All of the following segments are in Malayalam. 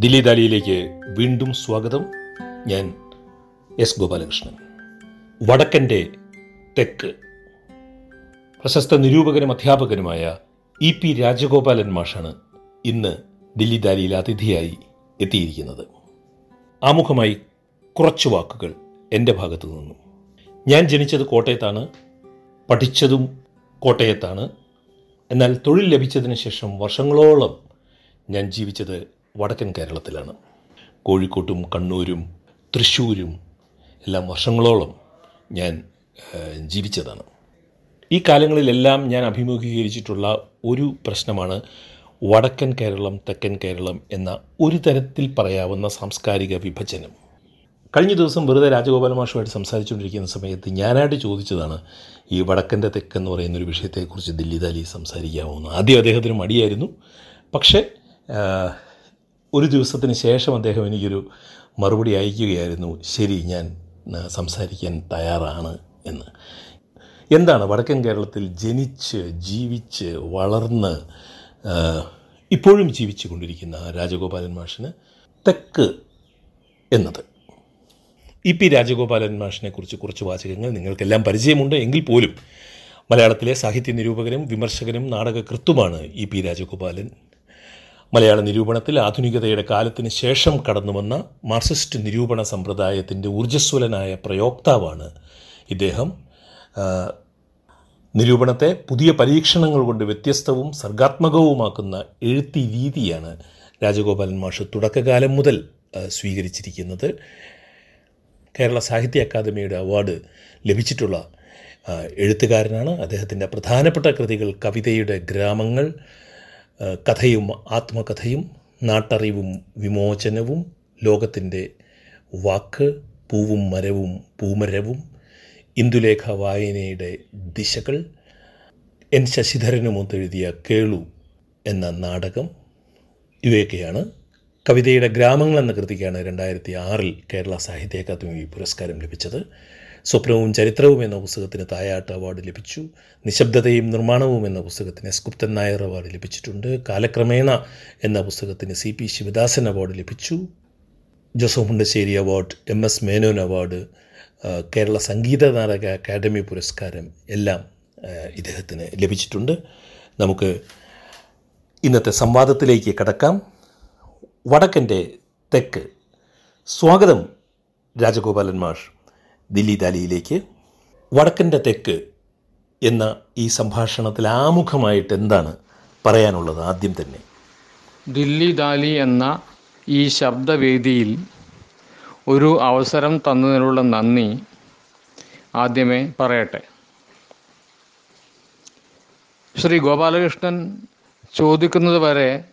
ദില്ലി ദാലിയിലേക്ക് വീണ്ടും സ്വാഗതം. ഞാൻ എസ് ഗോപാലകൃഷ്ണൻ. വടക്കന്റെ തെക്ക്. പ്രശസ്ത നിരൂപകനും അധ്യാപകനുമായ ഇ പി രാജഗോപാലൻ മാഷാണ് ഇന്ന് ദില്ലി ദാലിയിൽ അതിഥിയായി എത്തിയിരിക്കുന്നത്. ആമുഖമായി കുറച്ച് വാക്കുകൾ എന്റെ ഭാഗത്തു നിന്നും. ഞാൻ ജനിച്ചത് കോട്ടയത്താണ് പഠിച്ചതും കോട്ടയത്താണ്. എന്നാൽ തൊഴിൽ ലഭിച്ചതിന് ശേഷം വർഷങ്ങളോളം ഞാൻ ജീവിച്ചത് വടക്കൻ കേരളത്തിലാണ്. കോഴിക്കോട്ടും കണ്ണൂരും തൃശ്ശൂരും എല്ലാം വർഷങ്ങളോളം ഞാൻ ജീവിച്ചതാണ്. ഈ കാലങ്ങളിലെല്ലാം ഞാൻ അഭിമുഖീകരിച്ചിട്ടുള്ള ഒരു പ്രശ്നമാണ് വടക്കൻ കേരളം തെക്കൻ കേരളം എന്ന ഒരു തരത്തിൽ പറയാവുന്ന സാംസ്കാരിക വിഭജനം. കഴിഞ്ഞ ദിവസം വെറുതെ രാജഗോപാല മാഷുമായിട്ട് സംസാരിച്ചുകൊണ്ടിരിക്കുന്ന സമയത്ത് ഞാനായിട്ട് ചോദിച്ചതാണ് ഈ വടക്കന്റെ തെക്കെന്ന് പറയുന്ന ഒരു വിഷയത്തെക്കുറിച്ച് ദില്ലി ദാലി സംസാരിക്കാമോ എന്ന്. ആദ്യം അദ്ദേഹത്തിന് മടിയായിരുന്നു. പക്ഷേ ഒരു ദിവസത്തിന് ശേഷം അദ്ദേഹം എനിക്കൊരു മറുപടി അയക്കുകയായിരുന്നു ശരി ഞാൻ സംസാരിക്കാൻ തയ്യാറാണ് എന്ന്. എന്താണ് വടക്കൻ കേരളത്തിൽ ജനിച്ച് ജീവിച്ച് വളർന്ന് ഇപ്പോഴും ജീവിച്ചു കൊണ്ടിരിക്കുന്ന രാജഗോപാലൻ മാഷിന് തെക്ക് എന്നത്? ഇ പി രാജഗോപാലൻ മാഷിനെ കുറിച്ച് കുറച്ച് വാചകങ്ങൾ നിങ്ങൾക്കെല്ലാം പരിചയമുണ്ട് എങ്കിൽ പോലും മലയാളത്തിലെ സാഹിത്യ നിരൂപകനും വിമർശകനും നാടകകൃത്തുമാണ് ഇ പി രാജഗോപാലൻ. മലയാള നിരൂപണത്തിൽ ആധുനികതയുടെ കാലത്തിന് ശേഷം കടന്നുവന്ന മാർക്സിസ്റ്റ് നിരൂപണ സമ്പ്രദായത്തിന്റെ ഊർജസ്വലനായ പ്രയോക്താവാണ് ഇദ്ദേഹം. നിരൂപണത്തെ പുതിയ പരീക്ഷണങ്ങൾ കൊണ്ട് വ്യത്യസ്തവും സർഗാത്മകവുമാക്കുന്ന എഴുത്തി രീതിയാണ് രാജഗോപാലൻ മാഷ് തുടക്കകാലം മുതൽ സ്വീകരിച്ചിരിക്കുന്നത്. കേരള സാഹിത്യ അക്കാദമിയുടെ അവാർഡ് ലഭിച്ചിട്ടുള്ള എഴുത്തുകാരനാണ്. അദ്ദേഹത്തിന്റെ പ്രധാനപ്പെട്ട കൃതികൾ കവിതയുടെ ഗ്രാമങ്ങൾ കഥയും ആത്മകഥയും നാട്ടറിവും വിമോചനവും ലോകത്തിന്റെ വാക്ക് പൂവും മരവും പൂമരവും ഇന്ദുലേഖ വായനയുടെ ദിശകൾ എൻ ശശിധരനുമൊത്ത് എഴുതിയ കേളു എന്ന നാടകം ഇവയൊക്കെയാണ്. കവിതയുടെ ഗ്രാമങ്ങൾ എന്ന കൃതിക്കാണ് രണ്ടായിരത്തി ആറിൽ കേരള സാഹിത്യ അക്കാദമി പുരസ്കാരം ലഭിച്ചത്. സ്വപ്നവും ചരിത്രവും എന്ന പുസ്തകത്തിന് തായാട്ട് അവാർഡ് ലഭിച്ചു. നിശബ്ദതയും നിർമ്മാണവും എന്ന പുസ്തകത്തിന് എസ് ഗുപ്തൻ നായർ അവാർഡ് ലഭിച്ചിട്ടുണ്ട്. കാലക്രമേണ എന്ന പുസ്തകത്തിന് സി പി ശിവദാസൻ അവാർഡ് ലഭിച്ചു. Joseph Mundassery award M S Menon award Kerala Sangeetha Nataka Akademi പുരസ്കാരം എല്ലാം ഇദ്ദേഹത്തിന് ലഭിച്ചിട്ടുണ്ട്. നമുക്ക് ഇന്നത്തെ സംവാദത്തിലേക്ക് കടക്കാം. വടക്കന്റെ തെക്ക്. സ്വാഗതം രാജഗോപാലൻ മാഷ്. ദില്ലി ദാലിയിലേക്ക്. വടക്കന്റെ തെക്ക് എന്ന ഈ സംഭാഷണത്തിൽ ആമുഖമായിട്ട് എന്താണ് പറയാനുള്ളത് ആദ്യം തന്നെ? ദില്ലി ദാലി എന്ന ഈ ശബ്ദവേദിയിൽ ഒരു അവസരം തന്നതിനുള്ള നന്ദി ആദ്യമേ പറയട്ടെ. ശ്രീ ഗോപാലകൃഷ്ണൻ ചോദിക്കുന്നത് വരെ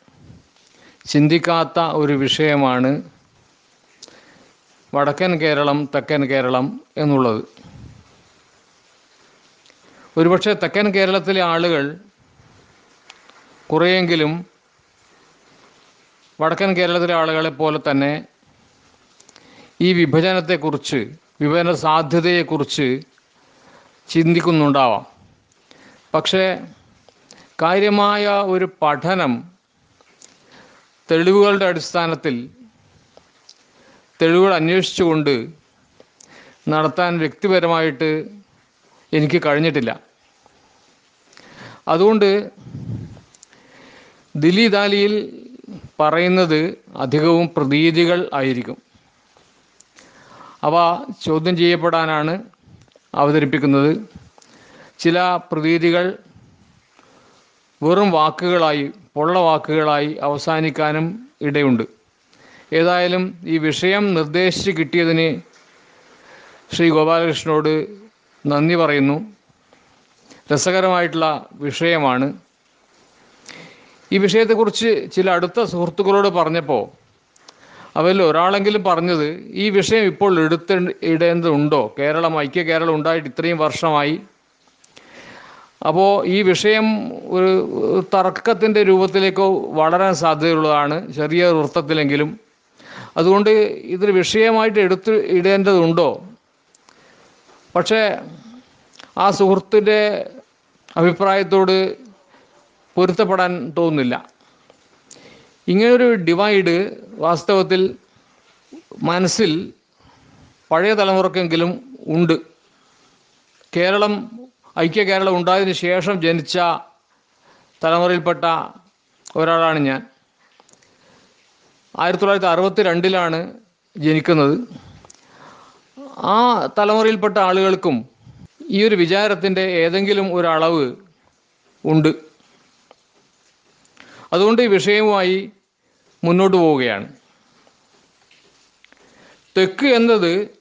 ചിന്തിക്കാത്ത ഒരു വിഷയമാണ് വടക്കൻ കേരളം തെക്കൻ കേരളം എന്നുള്ളത്. ഒരുപക്ഷെ തെക്കൻ കേരളത്തിലെ ആളുകൾ കുറേയെങ്കിലും വടക്കൻ കേരളത്തിലെ ആളുകളെ പോലെ തന്നെ ഈ വിഭജനത്തെക്കുറിച്ച് വിഭജന സാധ്യതയെക്കുറിച്ച് ചിന്തിക്കുന്നുണ്ടാവാം. പക്ഷേ കാര്യമായ ഒരു പഠനം തെളിവുകളുടെ അടിസ്ഥാനത്തിൽ തെളിവുകൾ അന്വേഷിച്ചുകൊണ്ട് നടത്താൻ വ്യക്തിപരമായിട്ട് എനിക്ക് കഴിഞ്ഞിട്ടില്ല. അതുകൊണ്ട് ദിലി ദാലിയിൽ പറയുന്നത് അധികവും പ്രതീതികൾ ആയിരിക്കും. അവ ചോദ്യം ചെയ്യപ്പെടാനാണ് അവതരിപ്പിക്കുന്നത്. ചില പ്രതീതികൾ വെറും വാക്കുകളായി പൊള്ള വാക്കുകളായി അവസാനിക്കാനും ഇടയുണ്ട്. ഏതായാലും ഈ വിഷയം നിർദ്ദേശിച്ച് കിട്ടിയതിന് ശ്രീ ഗോപാലകൃഷ്ണനോട് നന്ദി പറയുന്നു. രസകരമായിട്ടുള്ള വിഷയമാണ്. ഈ വിഷയത്തെക്കുറിച്ച് ചില അടുത്ത സുഹൃത്തുക്കളോട് പറഞ്ഞപ്പോൾ അവരിൽ ഒരാളെങ്കിലും പറഞ്ഞത് ഈ വിഷയം ഇപ്പോൾ എടുത്ത് ഇടേണ്ടതുണ്ടോ? കേരളം ഐക്യ കേരളം ഉണ്ടായിട്ട് ഇത്രയും വർഷമായി. അപ്പോൾ ഈ വിഷയം ഒരു തർക്കത്തിന്റെ രൂപത്തിലേക്കോ വളരാൻ സാധ്യതയുള്ളതാണ്. ചെറിയ വൃത്തത്തിലെങ്കിലും അതുകൊണ്ട് ഇതൊരു വിഷയമായിട്ട് എടുത്ത് ഇടേണ്ടതുണ്ടോ? പക്ഷേ ആ സുഹൃത്തിന്റെ അഭിപ്രായത്തോട് പൊരുത്തപ്പെടാൻ തോന്നുന്നില്ല. ഇങ്ങനൊരു ഡിവൈഡ് വാസ്തവത്തിൽ മനസ്സിൽ പഴയ തലമുറക്കെങ്കിലും ഉണ്ട്. കേരളം ഐക്യ കേരളം ഉണ്ടായതിനു ശേഷം ജനിച്ച തലമുറയിൽപ്പെട്ട ഒരാളാണ് ഞാൻ. ആയിരത്തി തൊള്ളായിരത്തി അറുപത്തി രണ്ടിലാണ് ജനിക്കുന്നത്. ആ തലമുറയിൽപ്പെട്ട ആളുകൾക്കും ഈ ഒരു വിചാരത്തിന്റെ ഏതെങ്കിലും ഒരു അളവ് ഉണ്ട്. അതുകൊണ്ട് ഈ വിഷയവുമായി മുന്നോട്ട് പോവുകയാണ്. തെക്ക് എന്നത്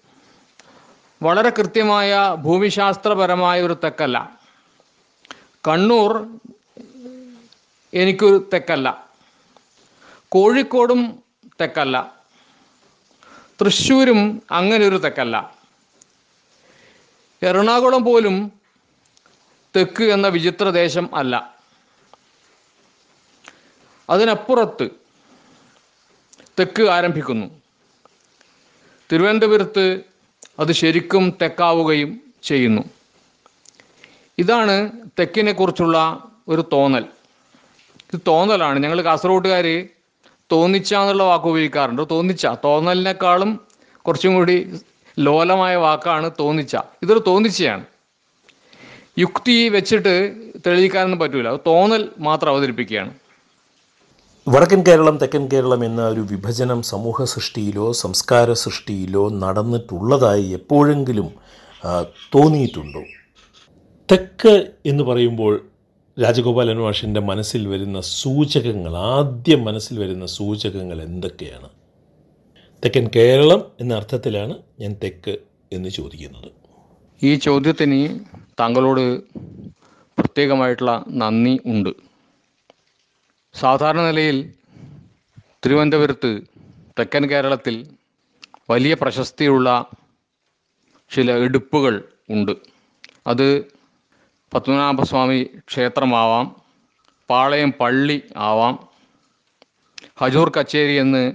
വളരെ കൃത്യമായ ഭൂമിശാസ്ത്രപരമായ ഒരു തെക്കല്ല. കണ്ണൂർ എനിക്കൊരു തെക്കല്ല. കോഴിക്കോടും തെക്കല്ല. തൃശ്ശൂരും അങ്ങനെ ഒരു തെക്കല്ല. എറണാകുളം പോലും തെക്ക് എന്ന വിചിത്ര ദേശം അല്ല. അതിനപ്പുറത്ത് തെക്ക് ആരംഭിക്കുന്നു. തിരുവനന്തപുരത്ത് അത് ശരിക്കും തെക്കാവുകയും ചെയ്യുന്നു. ഇതാണ് തെക്കിനെ കുറിച്ചുള്ള ഒരു തോന്നൽ. ഇത് തോന്നലാണ്. ഞങ്ങൾ കാസർഗോട്ടുകാർ തോന്നിച്ച എന്നുള്ള വാക്ക് ഉപയോഗിക്കാറുണ്ട്. തോന്നിച്ച തോന്നലിനേക്കാളും കുറച്ചും കൂടി ലോലമായ വാക്കാണ് തോന്നിച്ച. ഇതൊരു തോന്നിച്ചയാണ്. യുക്തി വെച്ചിട്ട് തെളിയിക്കാനൊന്നും പറ്റൂല. തോന്നൽ മാത്രം അവതരിപ്പിക്കുകയാണ്. വടക്കൻ കേരളം തെക്കൻ കേരളം എന്ന ഒരു വിഭജനം സമൂഹ സൃഷ്ടിയിലോ സംസ്കാര സൃഷ്ടിയിലോ നടന്നിട്ടുള്ളതായി എപ്പോഴെങ്കിലും തോന്നിയിട്ടുണ്ടോ? തെക്ക് എന്ന് പറയുമ്പോൾ രാജഗോപാലൻ മാഷിന്റെ മനസ്സിൽ വരുന്ന സൂചകങ്ങൾ ആദ്യം മനസ്സിൽ വരുന്ന സൂചകങ്ങൾ എന്തൊക്കെയാണ്? തെക്കൻ കേരളം എന്ന അർത്ഥത്തിലാണ് ഞാൻ തെക്ക് എന്ന് ചോദിക്കുന്നത്. ഈ ചോദ്യത്തിന് താങ്കളോട് പ്രത്യേകമായിട്ടുള്ള നന്ദി ഉണ്ട്. സാധാരണ നിലയിൽ തിരുവനന്തപുരത്ത് തെക്കൻ കേരളത്തിൽ വലിയ പ്രശസ്തിയുള്ള ചില എടുപ്പുകൾ ഉണ്ട്. അത് പത്മനാഭസ്വാമി ക്ഷേത്രമാവാം പാളയം പള്ളി ആവാം ഹജൂർ കച്ചേരി എന്ന്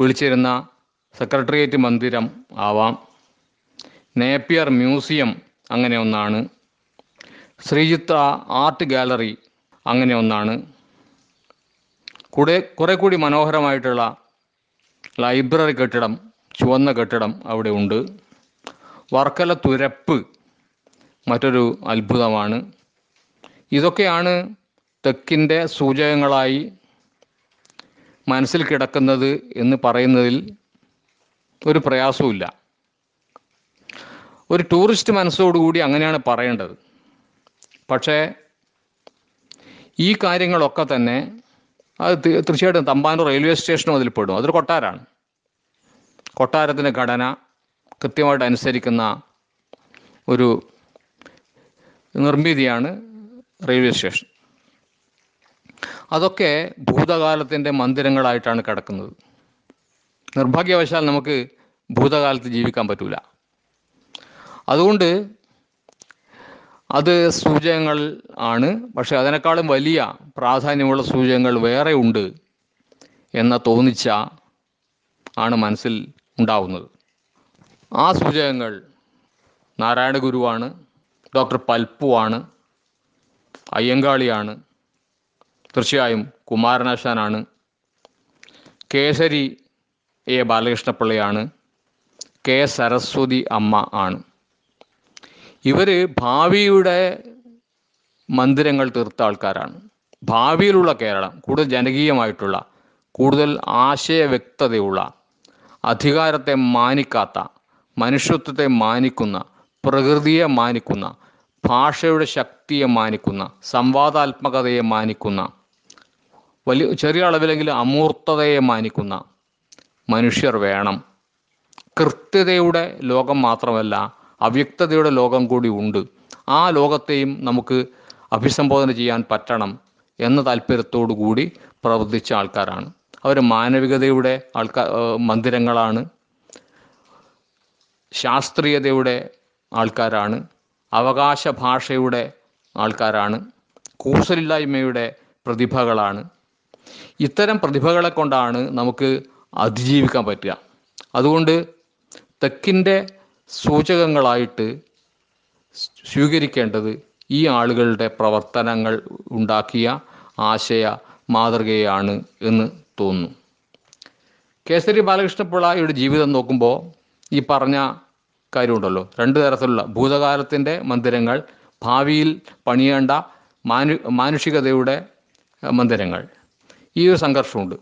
വിളിച്ചിരുന്ന സെക്രട്ടേറിയറ്റ് മന്ദിരം ആവാം നേപ്പിയർ മ്യൂസിയം അങ്ങനെ ഒന്നാണ് ശ്രീചിത്ര ആർട്ട് ഗാലറി അങ്ങനെ ഒന്നാണ്. കൂടെ കുറെ കൂടി മനോഹരമായിട്ടുള്ള ലൈബ്രറി കെട്ടിടം ചുവന്ന കെട്ടിടം അവിടെ ഉണ്ട്. വർക്കല തുരപ്പ് മറ്റൊരു അത്ഭുതമാണ്. ഇതൊക്കെയാണ് തെക്കിന്റെ സൂചകങ്ങളായി മനസ്സിൽ കിടക്കുന്നത് എന്ന് പറയുന്നതിൽ ഒരു പ്രയാസവുമില്ല. ഒരു ടൂറിസ്റ്റ് മനസ്സോടുകൂടി അങ്ങനെയാണ് പറയേണ്ടത്. പക്ഷേ ഈ കാര്യങ്ങളൊക്കെ തന്നെ അത് തീർച്ചയായിട്ടും തമ്പാനൂർ റെയിൽവേ സ്റ്റേഷനും അതിൽ പെടും. അതൊരു കൊട്ടാരമാണ്. കൊട്ടാരത്തിന്റെ ഘടന കൃത്യമായിട്ട് അനുസരിക്കുന്ന ഒരു നിർമ്മിതിയാണ് റെയിൽവേ സ്റ്റേഷൻ. അതൊക്കെ ഭൂതകാലത്തിന്റെ മന്ദിരങ്ങളായിട്ടാണ് കിടക്കുന്നത്. നിർഭാഗ്യവശാൽ നമുക്ക് ഭൂതകാലത്ത് ജീവിക്കാൻ പറ്റൂല. അതുകൊണ്ട് അത് സൂചകങ്ങൾ ആണ്. പക്ഷെ അതിനേക്കാളും വലിയ പ്രാധാന്യമുള്ള സൂചകങ്ങൾ വേറെ ഉണ്ട് എന്ന തോന്നിച്ച ആണ് മനസ്സിൽ ഉണ്ടാവുന്നത്. ആ സൂചകങ്ങൾ നാരായണ ഗുരുവാണ് ഡോക്ടർ പൽപ്പുവാണ് അയ്യങ്കാളിയാണ് തീർച്ചയായും കുമാരനാശാനാണ് കേസരി എ. ബാലകൃഷ്ണപിള്ളയാണ് കെ. സരസ്വതി അമ്മ ആണ്. ഇവർ ഭാവിയുടെ മന്ദിരങ്ങൾ തീർത്ത ആൾക്കാരാണ്. ഭാവിയിലുള്ള കേരളം കൂടുതൽ ജനകീയമായിട്ടുള്ള കൂടുതൽ ആശയവ്യക്തതയുള്ള അധികാരത്തെ മാനിക്കാത്ത മനുഷ്യത്വത്തെ മാനിക്കുന്ന പ്രകൃതിയെ മാനിക്കുന്ന ഭാഷയുടെ ശക്തിയെ മാനിക്കുന്ന സംവാദാത്മകതയെ മാനിക്കുന്ന വലിയ ചെറിയ അളവിലെങ്കിലും അമൂർത്തതയെ മാനിക്കുന്ന മനുഷ്യർ വേണം. കൃത്യതയുടെ ലോകം മാത്രമല്ല അവ്യക്തതയുടെ ലോകം കൂടി ഉണ്ട്. ആ ലോകത്തെയും നമുക്ക് അഭിസംബോധന ചെയ്യാൻ പറ്റണം എന്ന താല്പര്യത്തോടു കൂടി പ്രവർത്തിച്ച ആൾക്കാരാണ്. അവർ മാനവികതയുടെ ആൾക്കാർ മന്ദിരങ്ങളാണ്. ശാസ്ത്രീയതയുടെ ആൾക്കാരാണ്. അവകാശ ഭാഷയുടെ ആൾക്കാരാണ്. കൂസലില്ലായ്മയുടെ പ്രതിഭകളാണ്. ഇത്തരം പ്രതിഭകളെ കൊണ്ടാണ് നമുക്ക് അതിജീവിക്കാൻ പറ്റുക. അതുകൊണ്ട് തെക്കിന്റെ സൂചകങ്ങളായിട്ട് സ്വീകരിക്കേണ്ടത് ഈ ആളുകളുടെ പ്രവർത്തനങ്ങൾ ഉണ്ടാക്കിയ ആശയ മാതൃകയാണ് എന്ന് തോന്നുന്നു. കേസരി ബാലകൃഷ്ണപിള്ളയുടെ ജീവിതം നോക്കുമ്പോൾ ഈ പറഞ്ഞ കാര്യമുണ്ടല്ലോ. രണ്ട് തരത്തിലുള്ള ഭൂതകാലത്തിന്റെ മന്ദിരങ്ങൾ ഭാവിയിൽ പണിയേണ്ട മാനു മാനുഷികതയുടെ മന്ദിരങ്ങൾ. ഈ ഒരു സംഘർഷമുണ്ട്.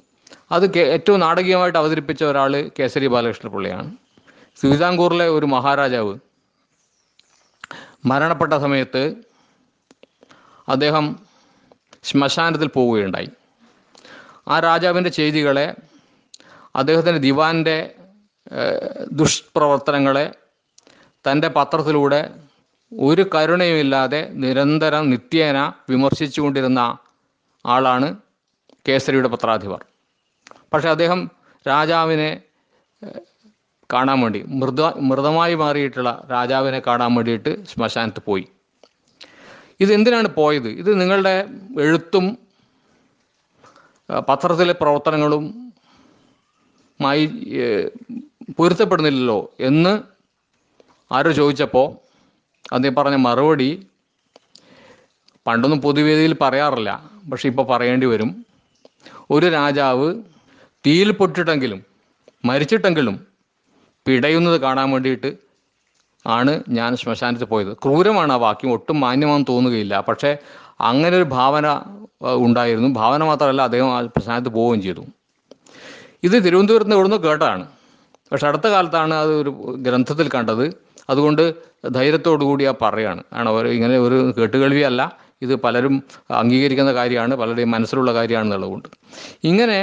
അത് ഏറ്റവും നാടകീയമായിട്ട് അവതരിപ്പിച്ച ഒരാൾ കേസരി ബാലകൃഷ്ണപിള്ളയാണ്. തിരുവിതാംകൂറിലെ ഒരു മഹാരാജാവ് മരണപ്പെട്ട സമയത്ത് അദ്ദേഹം ശ്മശാനത്തിൽ പോവുകയുണ്ടായി. ആ രാജാവിന്റെ ചെയ്തികളെ അദ്ദേഹത്തിന്റെ ദിവാന്റെ ദുഷ്പ്രവർത്തനങ്ങളെ തന്റെ പത്രത്തിലൂടെ ഒരു കരുണയുമില്ലാതെ നിരന്തരം നിത്യേന വിമർശിച്ചുകൊണ്ടിരുന്ന ആളാണ് കേസരിയുടെ പത്രാധിപർ. പക്ഷെ അദ്ദേഹം രാജാവിനെ കാണാൻ വേണ്ടി മൃദ മൃതമായി മാറിയിട്ടുള്ള രാജാവിനെ കാണാൻ വേണ്ടിയിട്ട് ശ്മശാനത്ത് പോയി. ഇത് എന്തിനാണ് പോയത്? ഇത് നിങ്ങളുടെ എഴുത്തും പത്രത്തിലെ പ്രവർത്തനങ്ങളും മായി പൊരുത്തപ്പെടുന്നില്ലല്ലോ എന്ന് ആരോ ചോദിച്ചപ്പോൾ അദ്ദേഹം പറഞ്ഞ മറുപടി പണ്ടൊന്നും പൊതുവേദിയിൽ പറയാറില്ല പക്ഷെ ഇപ്പോൾ പറയേണ്ടി വരും. ഒരു രാജാവ് തീയിൽ പൊട്ടിട്ടെങ്കിലും മരിച്ചിട്ടെങ്കിലും പിടയുന്നത് കാണാൻ വേണ്ടിയിട്ട് ആണ് ഞാൻ ശ്മശാനത്തിൽ പോയത്. ക്രൂരമാണ് ആ വാക്യം ഒട്ടും മാന്യമാണെന്ന് തോന്നുകയില്ല. പക്ഷേ അങ്ങനെ ഒരു ഭാവന ഉണ്ടായിരുന്നു. ഭാവന മാത്രമല്ല അദ്ദേഹം ആ ശ്മശാനത്ത് പോവുകയും ചെയ്തു. ഇത് തിരുവനന്തപുരത്ത് നിന്ന് ഇവിടുന്ന് കേട്ടതാണ്. പക്ഷെ അടുത്ത കാലത്താണ് അത് ഒരു ഗ്രന്ഥത്തിൽ കണ്ടത്. അതുകൊണ്ട് ധൈര്യത്തോടു കൂടി ആ പറയാണ്. ആണ് അവർ ഇങ്ങനെ ഒരു കേട്ടുകേൾവിയല്ല. ഇത് പലരും അംഗീകരിക്കുന്ന കാര്യമാണ് പലരുടെയും മനസ്സിലുള്ള കാര്യമാണെന്നുള്ളതുകൊണ്ട് ഇങ്ങനെ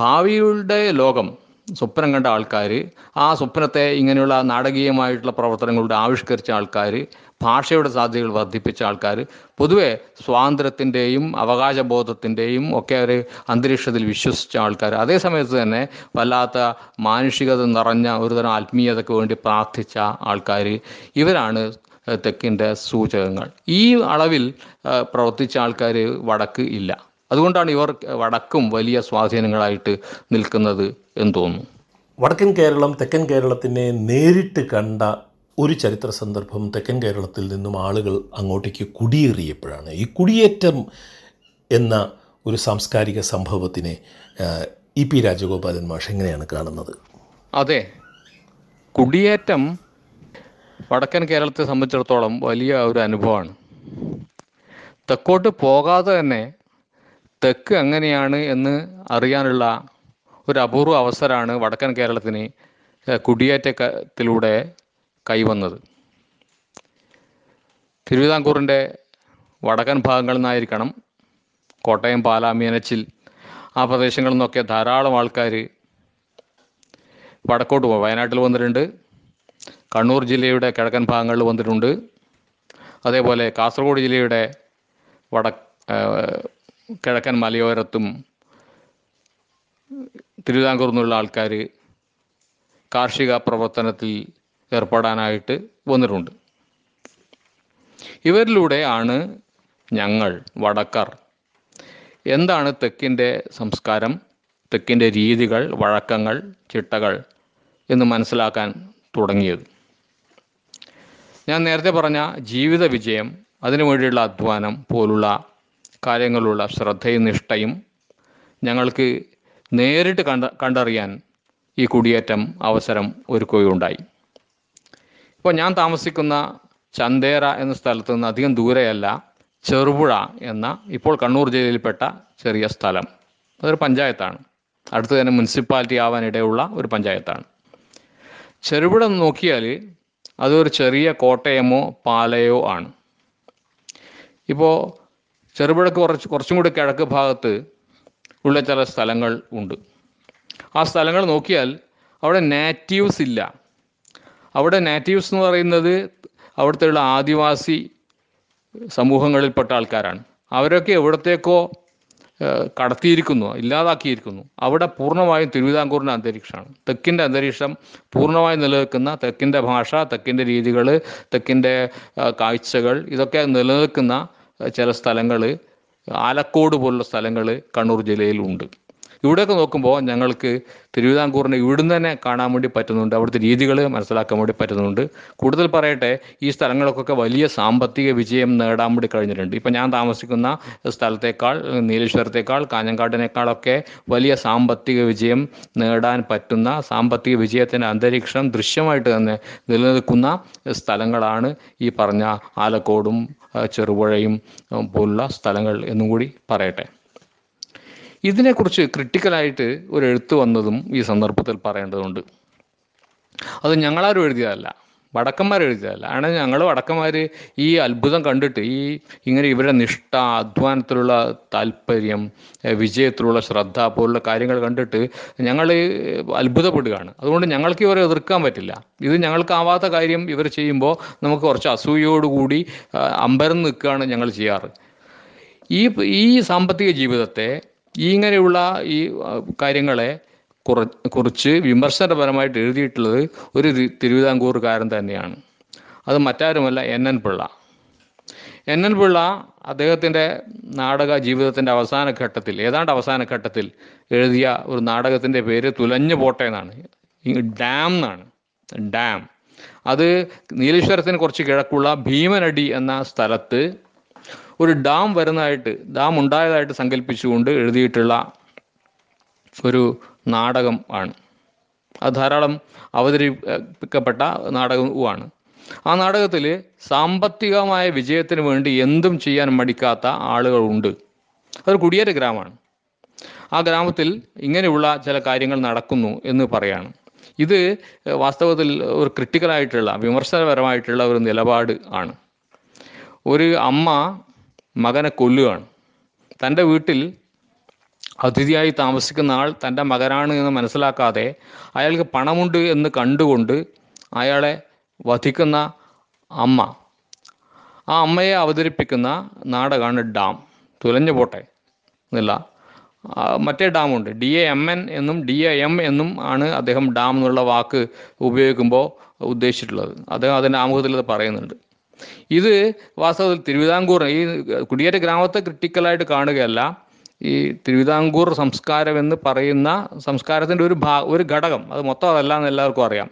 ഭാവിയുടെ ലോകം സ്വപ്നം കണ്ട ആൾക്കാർ ആ സ്വപ്നത്തെ ഇങ്ങനെയുള്ള നാടകീയമായിട്ടുള്ള പ്രവർത്തനങ്ങളുടെ ആവിഷ്കരിച്ച ആൾക്കാർ ഭാഷയുടെ സാധ്യതകൾ വർദ്ധിപ്പിച്ച ആൾക്കാർ പൊതുവെ സ്വാതന്ത്ര്യത്തിന്റെയും അവകാശബോധത്തിന്റെയും ഒക്കെ ഒരു അന്തരീക്ഷത്തിൽ വിശ്വസിച്ച ആൾക്കാർ അതേ സമയത്ത് തന്നെ വല്ലാത്ത മാനുഷികത നിറഞ്ഞ ഒരുതരം ആത്മീയതയ്ക്ക് വേണ്ടി പ്രാർത്ഥിച്ച ആൾക്കാർ ഇവരാണ് തെക്കിന്റെ സൂചകങ്ങൾ. ഈ അളവിൽ പ്രവർത്തിച്ച ആൾക്കാർ വടക്ക് ഇല്ല. അതുകൊണ്ടാണ് ഇവർ വടക്കും വലിയ സ്വാധീനങ്ങളായിട്ട് നിൽക്കുന്നത് എന്ന് തോന്നുന്നു. വടക്കൻ കേരളം തെക്കൻ കേരളത്തിനെ നേരിട്ട് കണ്ട ഒരു ചരിത്ര സന്ദർഭം തെക്കൻ കേരളത്തിൽ നിന്നും ആളുകൾ അങ്ങോട്ടേക്ക് കുടിയേറിയപ്പോഴാണ്. ഈ കുടിയേറ്റം എന്ന ഒരു സാംസ്കാരിക സംഭവത്തിനെ ഇ പി രാജഗോപാലൻ മാഷ് എങ്ങനെയാണ് കാണുന്നത്? അതെ. കുടിയേറ്റം വടക്കൻ കേരളത്തെ സംബന്ധിച്ചിടത്തോളം വലിയ ഒരു അനുഭവമാണ്. തെക്കോട്ട് പോകാതെ തന്നെ തെക്ക് എങ്ങനെയാണ് എന്ന് അറിയാനുള്ള ഒരു അപൂർവ അവസരമാണ് വടക്കൻ കേരളത്തിന് കുടിയേറ്റത്തിലൂടെ കൈവന്നത്. തിരുവിതാംകൂറിന്റെ വടക്കൻ ഭാഗങ്ങളിൽ നിന്നായിരിക്കണം കോട്ടയം പാലാ മീനച്ചിൽ ആ പ്രദേശങ്ങളിൽ നിന്നൊക്കെ ധാരാളം ആൾക്കാർ വടക്കോട്ട് പോകും വയനാട്ടിൽ വന്നിട്ടുണ്ട്. കണ്ണൂർ ജില്ലയുടെ കിഴക്കൻ ഭാഗങ്ങളിൽ വന്നിട്ടുണ്ട്. അതേപോലെ കാസർഗോഡ് ജില്ലയുടെ വട കിഴക്കൻ മലയോരത്തും തിരുവിതാംകൂർ നിന്നുള്ള ആൾക്കാർ കാർഷിക പ്രവർത്തനത്തിൽ ഏർപ്പെടാനായിട്ട് വന്നിട്ടുണ്ട്. ഇവരിലൂടെ ആണ് ഞങ്ങൾ വടക്കർ. എന്താണ് തെക്കിന്റെ സംസ്കാരം തെക്കിന്റെ രീതികൾ വഴക്കങ്ങൾ ചിട്ടകൾ എന്ന് മനസ്സിലാക്കാൻ തുടങ്ങിയത്? ഞാൻ നേരത്തെ പറഞ്ഞ ജീവിത വിജയം അതിനു വേണ്ടിയുള്ള അധ്വാനം പോലുള്ള കാര്യങ്ങളുള്ള ശ്രദ്ധയും നിഷ്ഠയും ഞങ്ങൾക്ക് നേരിട്ട് കണ്ട കണ്ടറിയാൻ ഈ കുടിയേറ്റം അവസരം ഒരുക്കുകയുണ്ടായി. ഇപ്പോൾ ഞാൻ താമസിക്കുന്ന ചന്തേര എന്ന സ്ഥലത്ത് നിന്ന് അധികം ദൂരെയല്ല ചെറുപുഴ എന്ന ഇപ്പോൾ കണ്ണൂർ ജില്ലയിൽപ്പെട്ട ചെറിയ സ്ഥലം. അതൊരു പഞ്ചായത്താണ്. അടുത്ത് തന്നെ മുനിസിപ്പാലിറ്റി ആവാനിടയുള്ള ഒരു പഞ്ചായത്താണ്. ചെറുപുഴ നോക്കിയാൽ അതൊരു ചെറിയ കോട്ടയമോ പാലയോ ആണ്. ഇപ്പോൾ ചെറുപുഴക്ക് കുറച്ച് കുറച്ചും കൂടി കിഴക്ക് ഭാഗത്ത് ഉള്ള ചില സ്ഥലങ്ങൾ ഉണ്ട്. ആ സ്ഥലങ്ങൾ നോക്കിയാൽ അവിടെ നാറ്റീവ്സ് ഇല്ല. അവിടെ നാറ്റീവ്സ് എന്ന് പറയുന്നത് അവിടുത്തെയുള്ള ആദിവാസി സമൂഹങ്ങളിൽപ്പെട്ട ആൾക്കാരാണ്. അവരൊക്കെ എവിടത്തേക്കോ കടത്തിയിരിക്കുന്നു ഇല്ലാതാക്കിയിരിക്കുന്നു. അവിടെ പൂർണമായും തിരുവിതാംകൂറിന്റെ അന്തരീക്ഷമാണ്. തെക്കിന്റെ അന്തരീക്ഷം പൂർണമായും നിലനിൽക്കുന്ന തെക്കിന്റെ ഭാഷ തെക്കിന്റെ രീതികൾ തെക്കിന്റെ കാഴ്ചകൾ ഇതൊക്കെ നിലനിൽക്കുന്ന ചില സ്ഥലങ്ങൾ ആലക്കോട് പോലുള്ള സ്ഥലങ്ങൾ കണ്ണൂർ ജില്ലയിൽ ഉണ്ട് ഇവിടെയൊക്കെ നോക്കുമ്പോൾ ഞങ്ങൾക്ക് തിരുവിതാംകൂറിനെ ഇവിടുന്ന് തന്നെ കാണാൻ വേണ്ടി പറ്റുന്നുണ്ട്. അവിടുത്തെ രീതികൾ മനസ്സിലാക്കാൻ വേണ്ടി പറ്റുന്നുണ്ട്. കൂടുതൽ പറയട്ടെ ഈ സ്ഥലങ്ങൾക്കൊക്കെ വലിയ സാമ്പത്തിക വിജയം നേടാൻ വേണ്ടി കഴിഞ്ഞിട്ടുണ്ട്. ഇപ്പം ഞാൻ താമസിക്കുന്ന സ്ഥലത്തേക്കാൾ നീലേശ്വരത്തേക്കാൾ കാഞ്ഞങ്കാടിനേക്കാളൊക്കെ വലിയ സാമ്പത്തിക വിജയം നേടാൻ പറ്റുന്ന സാമ്പത്തിക വിജയത്തിന്റെ അന്തരീക്ഷം ദൃശ്യമായിട്ട് തന്നെ നിലനിൽക്കുന്ന സ്ഥലങ്ങളാണ് ഈ പറഞ്ഞ ആലക്കോടും ചെറുപുഴയും പോലുള്ള സ്ഥലങ്ങൾ എന്നും കൂടി പറയട്ടെ. ഇതിനെക്കുറിച്ച് ക്രിട്ടിക്കലായിട്ട് ഒരു എഴുത്ത് വന്നതും ഈ സന്ദർഭത്തിൽ പറയേണ്ടതുണ്ട്. അത് ഞങ്ങളാരും എഴുതിയതല്ല. വടക്കന്മാർ എഴുതിയതല്ല. ആണ് ഞങ്ങൾ വടക്കന്മാർ ഈ അത്ഭുതം കണ്ടിട്ട് ഈ ഇങ്ങനെ ഇവരുടെ നിഷ്ഠ അധ്വാനത്തിലുള്ള താല്പര്യം വിജയത്തിലുള്ള ശ്രദ്ധ പോലുള്ള കാര്യങ്ങൾ കണ്ടിട്ട് ഞങ്ങൾ അത്ഭുതപ്പെടുകയാണ്. അതുകൊണ്ട് ഞങ്ങൾക്ക് ഇവരെ എതിർക്കാൻ പറ്റില്ല. ഇത് ഞങ്ങൾക്കാവാത്ത കാര്യം ഇവർ ചെയ്യുമ്പോൾ നമുക്ക് കുറച്ച് അസൂയയോടുകൂടി ആ, അമ്പരം നിൽക്കുകയാണ് ഞങ്ങൾ ചെയ്യാറ്. ഈ ഈ സാമ്പത്തിക ജീവിതത്തെ ഇങ്ങനെയുള്ള ഈ കാര്യങ്ങളെ കുറ കുറിച്ച് വിമർശനപരമായിട്ട് എഴുതിയിട്ടുള്ളത് ഒരു തിരുവിതാംകൂറുകാരൻ തന്നെയാണ്. അത് മറ്റാരുമല്ല N N Pillai. N N Pillai അദ്ദേഹത്തിന്റെ നാടക ജീവിതത്തിന്റെ അവസാന ഘട്ടത്തിൽ ഏതാണ്ട് അവസാന ഘട്ടത്തിൽ എഴുതിയ ഒരു നാടകത്തിന്റെ പേര് തുലഞ്ഞു പോട്ടെ എന്നാണ്. ഡാം എന്നാണ്. ഡാം. അത് നീലേശ്വരത്തിന് കുറച്ച് കിഴക്കുള്ള ഭീമനടി എന്ന സ്ഥലത്ത് ഒരു ഡാം വരുന്നതായിട്ട് ഡാം ഉണ്ടായതായിട്ട് സങ്കല്പിച്ചുകൊണ്ട് എഴുതിയിട്ടുള്ള ഒരു നാടകം ആണ്. അത് ധാരാളം അവതരിപ്പിക്കപ്പെട്ട നാടകവുമാണ് ആ നാടകത്തിൽ സാമ്പത്തികമായ വിജയത്തിന് വേണ്ടി എന്തും ചെയ്യാൻ മടിക്കാത്ത ആളുകളുണ്ട് അതൊരു കുടിയേറ്റ ഗ്രാമമാണ്. ആ ഗ്രാമത്തിൽ ഇങ്ങനെയുള്ള ചില കാര്യങ്ങൾ നടക്കുന്നു എന്ന് പറയാണ്. ഇത് വാസ്തവത്തിൽ ഒരു ക്രിട്ടിക്കലായിട്ടുള്ള വിമർശനപരമായിട്ടുള്ള ഒരു നിലപാട് ആണ്. ഒരു അമ്മ മകനെ കൊല്ലുകയാണ്. തന്റെ വീട്ടിൽ അതിഥിയായി താമസിക്കുന്ന ആൾ തന്റെ മകനാണ് എന്ന് മനസ്സിലാക്കാതെ അയാൾക്ക് പണമുണ്ട് എന്ന് കണ്ടുകൊണ്ട് അയാളെ വധിക്കുന്ന അമ്മ. ആ അമ്മയെ അവതരിപ്പിക്കുന്ന നാടകമാണ് ഡാം. തുലഞ്ഞു പോട്ടെ എന്നില്ല. മറ്റേ ഡാമുണ്ട്. ഡി എ എം എൻ എന്നും ഡി എ എം എന്നും ആണ് അദ്ദേഹം ഡാം എന്നുള്ള വാക്ക് ഉപയോഗിക്കുമ്പോൾ ഉദ്ദേശിച്ചിട്ടുള്ളത്. അദ്ദേഹം അതിന്റെ ആമുഖത്തിൽ അത് പറയുന്നുണ്ട്. ഇത് വാസ്തവത്തിൽ തിരുവിതാംകൂർ ഈ കുടിയേറ്റ ഗ്രാമത്തെ ക്രിട്ടിക്കലായിട്ട് കാണുകയല്ല. ഈ തിരുവിതാംകൂർ സംസ്കാരം എന്ന് പറയുന്ന സംസ്കാരത്തിന്റെ ഒരു ഭാ ഒരു ഘടകം. അത് മൊത്തം അതല്ല എന്ന് എല്ലാവർക്കും അറിയാം.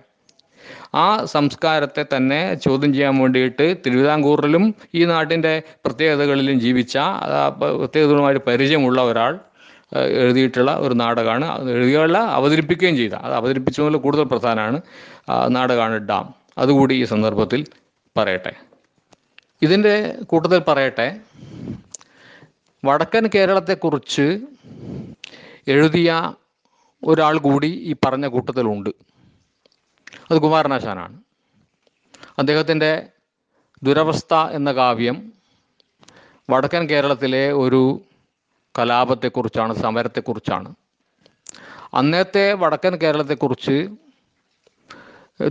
ആ സംസ്കാരത്തെ തന്നെ ചോദ്യം ചെയ്യാൻ വേണ്ടിയിട്ട് തിരുവിതാംകൂറിലും ഈ നാട്ടിന്റെ പ്രത്യേകതകളിലും ജീവിച്ച പ്രത്യേകതകളുമായിട്ട് പരിചയമുള്ള ഒരാൾ എഴുതിയിട്ടുള്ള ഒരു നാടകമാണ് എഴുതിയുള്ള അവതരിപ്പിക്കുകയും ചെയ്ത. അത് അവതരിപ്പിച്ചതുപോലെ കൂടുതൽ പ്രധാനമാണ് നാടകമാണ് ഡാം. അതുകൂടി ഈ സന്ദർഭത്തിൽ പറയട്ടെ. ഇതിന്റെ കൂട്ടത്തിൽ പറയട്ടെ. വടക്കൻ കേരളത്തെക്കുറിച്ച് എഴുതിയ ഒരാൾ കൂടി ഈ പറഞ്ഞ കൂട്ടത്തിലുണ്ട്. അത് കുമാരനാശാനാണ്. അദ്ദേഹത്തിന്റെ ദുരവസ്ഥ എന്ന കാവ്യം വടക്കൻ കേരളത്തിലെ ഒരു കലാപത്തെക്കുറിച്ചാണ് സമരത്തെക്കുറിച്ചാണ്. അന്നത്തെ വടക്കൻ കേരളത്തെക്കുറിച്ച്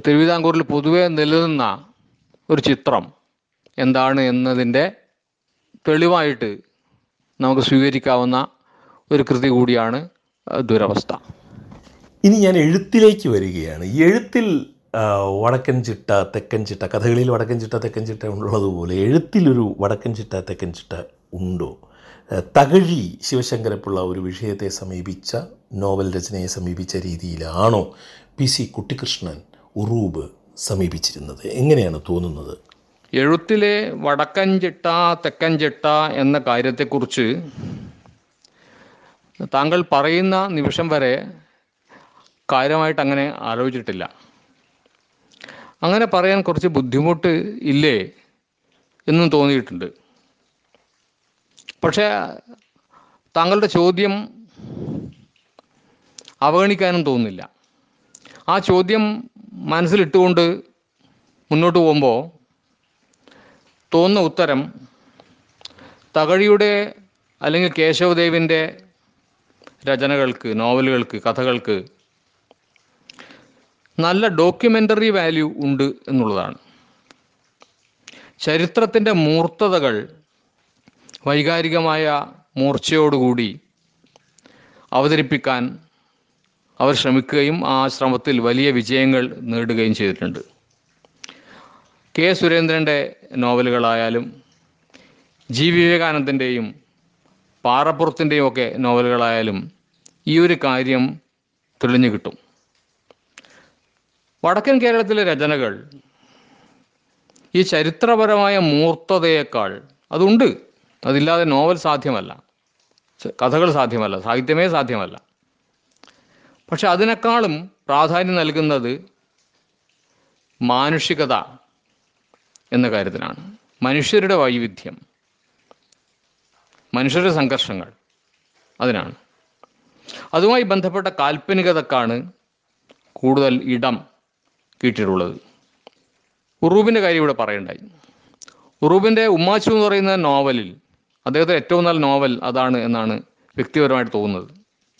തിരുവിതാംകൂറിൽ പൊതുവെ നിലനിന്ന ഒരു ചിത്രം എന്താണ് എന്നതിന്റെ തെളിവായിട്ട് നമുക്ക് സ്വീകരിക്കാവുന്ന ഒരു കൃതി കൂടിയാണ് ദുരവസ്ഥ. ഇനി ഞാൻ എഴുത്തിലേക്ക് വരികയാണ്. എഴുത്തിൽ വടക്കൻ ചിട്ട തെക്കൻ ചിട്ട കഥകളിൽ വടക്കൻ ചിട്ട തെക്കൻ ചിട്ട ഉള്ളതുപോലെ എഴുത്തിലൊരു വടക്കൻ ചിട്ട തെക്കൻ ചിട്ട ഉണ്ടോ? തകഴി ശിവശങ്കരപ്പിള്ള ഒരു വിഷയത്തെ സമീപിച്ച നോവൽ രചനയെ സമീപിച്ച രീതിയിലാണോ പി സി കുട്ടിക്കൃഷ്ണൻ ഉറൂബ് സമീപിച്ചിരുന്നത്? എങ്ങനെയാണ് തോന്നുന്നത്? എഴുത്തിലെ വടക്കൻ ചിട്ട തെക്കൻ ചിട്ട എന്ന കാര്യത്തെക്കുറിച്ച് താങ്കൾ പറയുന്ന നിമിഷം വരെ കാര്യമായിട്ട് അങ്ങനെ ആലോചിച്ചിട്ടില്ല. അങ്ങനെ പറയാൻ കുറച്ച് ബുദ്ധിമുട്ട് ഇല്ലേ എന്നും തോന്നിയിട്ടുണ്ട്. പക്ഷേ താങ്കളുടെ ചോദ്യം അവഗണിക്കാനും തോന്നുന്നില്ല. ആ ചോദ്യം മനസ്സിലിട്ടുകൊണ്ട് മുന്നോട്ട് പോകുമ്പോൾ തോന്നുന്ന ഉത്തരം തകഴിയുടെ അല്ലെങ്കിൽ കേശവദേവിന്റെ രചനകൾക്ക് നോവലുകൾക്ക് കഥകൾക്ക് നല്ല ഡോക്യുമെന്ററി വാല്യൂ ഉണ്ട് എന്നുള്ളതാണ്. ചരിത്രത്തിന്റെ മൂർത്തതകൾ വൈകാരികമായ മൂർച്ചയോടുകൂടി അവതരിപ്പിക്കാൻ അവർ ശ്രമിക്കുകയും ആ ശ്രമത്തിൽ വലിയ വിജയങ്ങൾ നേടുകയും ചെയ്തിട്ടുണ്ട്. കെ സുരേന്ദ്രന്റെ നോവലുകളായാലും ജി വിവേകാനന്ദന്റെയും പാറപ്പുറത്തിന്റെയും ഒക്കെ നോവലുകളായാലും ഈ ഒരു കാര്യം തെളിഞ്ഞു കിട്ടും. വടക്കൻ കേരളത്തിലെ രചനകൾ ഈ ചരിത്രപരമായ മൂർത്തതയേക്കാൾ അതുണ്ട്. അതില്ലാതെ നോവൽ സാധ്യമല്ല. കഥകൾ സാധ്യമല്ല. സാഹിത്യമേ സാധ്യമല്ല. പക്ഷെ അതിനേക്കാളും പ്രാധാന്യം നൽകുന്നത് മാനുഷികത എന്ന കാര്യത്തിലാണ്. മനുഷ്യരുടെ വൈവിധ്യം മനുഷ്യരുടെ സംഘർഷങ്ങൾ അതിനാണ്. അതുമായി ബന്ധപ്പെട്ട കാൽപ്പനികതക്കാണ് കൂടുതൽ ഇടം കിട്ടിയിട്ടുള്ളത്. ഉറൂബിന്റെ കാര്യം ഇവിടെ പറയണ്ടായി. ഉറൂബിന്റെ ഉമ്മാച്ചു എന്ന് പറയുന്ന നോവലിൽ അദ്ദേഹത്തെ ഏറ്റവും നല്ല നോവൽ അതാണ് എന്നാണ് വ്യക്തിപരമായിട്ട് തോന്നുന്നത്.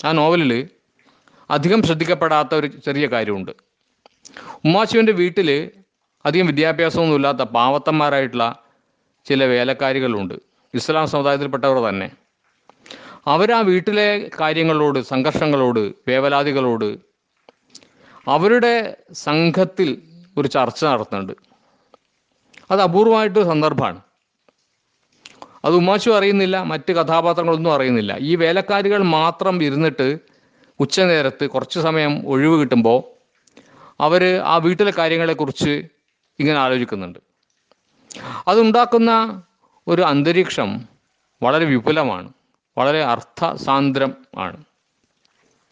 ആ നോവലിൽ അധികം ശ്രദ്ധിക്കപ്പെടാത്ത ഒരു ചെറിയ കാര്യമുണ്ട്. ഉമ്മാച്ചുവിന്റെ വീട്ടിൽ അധികം വിദ്യാഭ്യാസമൊന്നും ഇല്ലാത്ത പാവത്തന്മാരായിട്ടുള്ള ചില വേലക്കാരികളുണ്ട്. ഇസ്ലാം സമുദായത്തിൽപ്പെട്ടവർ തന്നെ. അവർ ആ വീട്ടിലെ കാര്യങ്ങളോട് സംഘർഷങ്ങളോട് വേവലാതികളോട് അവരുടെ സംഘത്തിൽ ഒരു ചർച്ച നടത്തുന്നുണ്ട്. അത് അപൂർവമായിട്ട് സന്ദർഭമാണ്. അത് ഉമ്മാച്ചു അറിയുന്നില്ല മറ്റ് കഥാപാത്രങ്ങളൊന്നും അറിയുന്നില്ല. ഈ വേലക്കാരികൾ മാത്രം ഇരുന്നിട്ട് ഉച്ചനേരത്ത് കുറച്ച് സമയം ഒഴിവ് കിട്ടുമ്പോൾ അവർ ആ വീട്ടിലെ കാര്യങ്ങളെക്കുറിച്ച് ഇങ്ങനെ ആലോചിക്കുന്നുണ്ട്. അതുണ്ടാക്കുന്ന ഒരു അന്തരീക്ഷം വളരെ വിപുലമാണ്. വളരെ അർത്ഥസാന്ദ്രം ആണ്.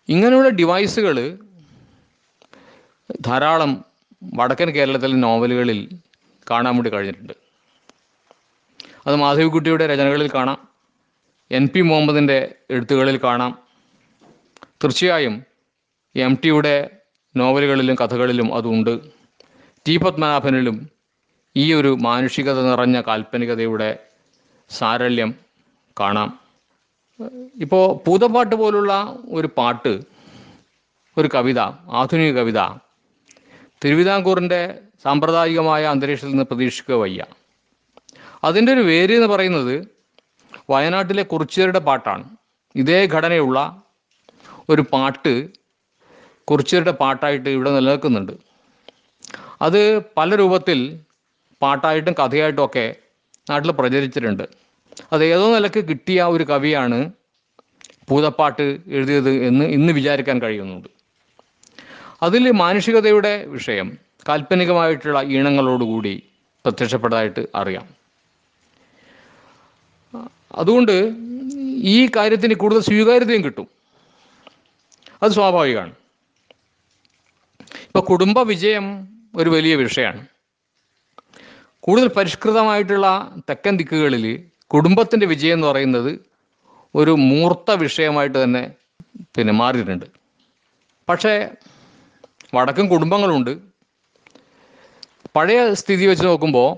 ഇങ്ങനെയുള്ള ഡിവൈസുകൾ ധാരാളം വടക്കൻ കേരളത്തിലെ നോവലുകളിൽ കാണാൻ വേണ്ടി കഴിഞ്ഞിട്ടുണ്ട്. അത് മാധവിക്കുട്ടിയുടെ രചനകളിൽ കാണാം. എൻ പി മുഹമ്മദിന്റെ എഴുത്തുകളിൽ കാണാം. തീർച്ചയായും എം ടിയുടെ നോവലുകളിലും കഥകളിലും അതുണ്ട്. ടി പത്മനാഭനിലും ഈ ഒരു മാനുഷികത നിറഞ്ഞ കാൽപ്പനികതയുടെ സാരല്യം കാണാം. ഇപ്പോൾ പൂതപ്പാട്ട് പോലുള്ള ഒരു പാട്ട് ഒരു കവിത ആധുനിക കവിത തിരുവിതാംകൂറിന്റെ സാമ്പ്രദായികമായ അന്തരീക്ഷത്തിൽ നിന്ന് പ്രതീക്ഷിക്കുക വയ്യ. അതിന്റെ ഒരു വേര് എന്ന് പറയുന്നത് വയനാട്ടിലെ കുറിച്യരുടെ പാട്ടാണ്. ഇതേ ഘടനയുള്ള ഒരു പാട്ട് കുറിച്യരുടെ പാട്ടായിട്ട് ഇവിടെ നിലനിൽക്കുന്നുണ്ട്. അത് പല രൂപത്തിൽ പാട്ടായിട്ടും കഥയായിട്ടും ഒക്കെ നാട്ടിൽ പ്രചരിച്ചിട്ടുണ്ട്. അത് ഏതോ നിലയ്ക്ക് കിട്ടിയ ഒരു കവിയാണ് പൂതപ്പാട്ട് എഴുതിയത് എന്ന് ഇന്ന് വിചാരിക്കാൻ കഴിയുന്നുണ്ട്. അതിൽ മാനുഷികതയുടെ വിഷയം കാൽപ്പനികമായിട്ടുള്ള ഈണങ്ങളോടുകൂടി പ്രത്യക്ഷപ്പെട്ടതായിട്ട് അറിയാം. അതുകൊണ്ട് ഈ കാര്യത്തിന് കൂടുതൽ സ്വീകാര്യതയും കിട്ടും. അത് സ്വാഭാവികമാണ്. ഇപ്പൊ കുടുംബ വിജയം ഒരു വലിയ വിഷയമാണ്. കൂടുതൽ പരിഷ്കൃതമായിട്ടുള്ള തെക്കൻ ദിക്കുകളിൽ കുടുംബത്തിന്റെ വിജയം എന്ന് പറയുന്നത് ഒരു മൂർത്ത വിഷയമായിട്ട് തന്നെ പിന്നെ മാറിയിട്ടുണ്ട്. പക്ഷേ വടക്കും കുടുംബങ്ങളുണ്ട്. പഴയ സ്ഥിതി വെച്ച് നോക്കുമ്പോൾ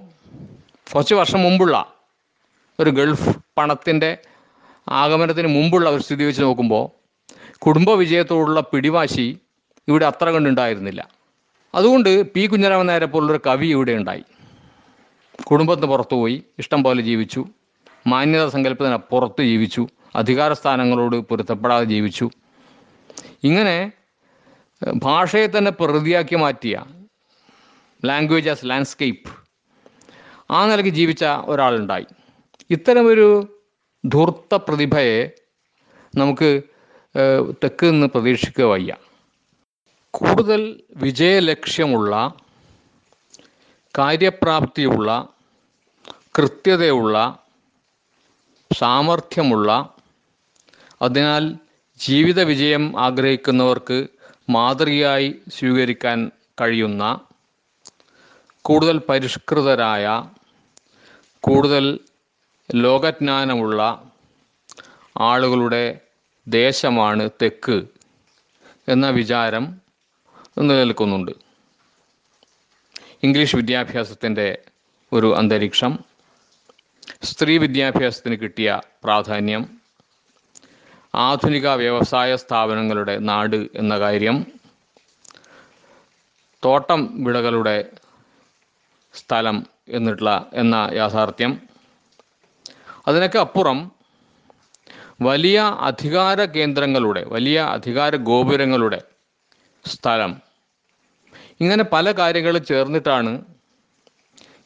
കുറച്ച് വർഷം മുമ്പുള്ള ഒരു ഗൾഫ് പണത്തിന്റെ ആഗമനത്തിന് മുമ്പുള്ള ഒരു സ്ഥിതി വെച്ച് നോക്കുമ്പോൾ കുടുംബ വിജയത്തോടുള്ള പിടിവാശി ഇവിടെ അത്ര കണ്ടുണ്ടായിരുന്നില്ല. അതുകൊണ്ട് പി കുഞ്ഞരാമൻ നായരെ പോലുള്ളൊരു കവി ഇവിടെ ഉണ്ടായി. കുടുംബത്തിന് പുറത്തുപോയി ഇഷ്ടം പോലെ ജീവിച്ചു. മാന്യത സങ്കല്പത്തിന് ജീവിച്ചു. അധികാര സ്ഥാനങ്ങളോട് പൊരുത്തപ്പെടാതെ ജീവിച്ചു. ഇങ്ങനെ ഭാഷയെ തന്നെ പ്രകൃതിയാക്കി മാറ്റിയ ലാംഗ്വേജ് ആസ് ലാൻഡ്സ്കേപ്പ് ആ നിലയ്ക്ക് ജീവിച്ച ഒരാളുണ്ടായി. ഇത്തരമൊരു ധൂർത്ത പ്രതിഭയെ നമുക്ക് തെക്ക് നിന്ന് പ്രതീക്ഷിക്കുക വയ്യ. കൂടുതൽ വിജയലക്ഷ്യമുള്ള കാര്യപ്രാപ്തിയുള്ള കൃത്യതയുള്ള സാമർഥ്യമുള്ള അതിനാൽ ജീവിത വിജയം ആഗ്രഹിക്കുന്നവർക്ക് മാതൃകയായി സ്വീകരിക്കാൻ കഴിയുന്ന കൂടുതൽ പരിഷ്കൃതരായ കൂടുതൽ ലോകജ്ഞാനമുള്ള ആളുകളുടെ ദേശമാണ് തെക്ക് എന്ന വിചാരം നിലനിൽക്കുന്നുണ്ട്. ഇംഗ്ലീഷ് വിദ്യാഭ്യാസത്തിന്റെ ഒരു അന്തരീക്ഷം സ്ത്രീ വിദ്യാഭ്യാസത്തിന് കിട്ടിയ പ്രാധാന്യം ആധുനിക വ്യവസായ സ്ഥാപനങ്ങളുടെ നാട് എന്ന കാര്യം തോട്ടം വിളകളുടെ സ്ഥലം എന്നിട്ടുള്ള എന്ന യാഥാർത്ഥ്യം. അതിനൊക്കെ അപ്പുറം വലിയ അധികാര കേന്ദ്രങ്ങളുടെ വലിയ അധികാര ഗോപുരങ്ങളുടെ സ്ഥലം ഇങ്ങനെ പല കാര്യങ്ങൾ ചേർന്നിട്ടാണ്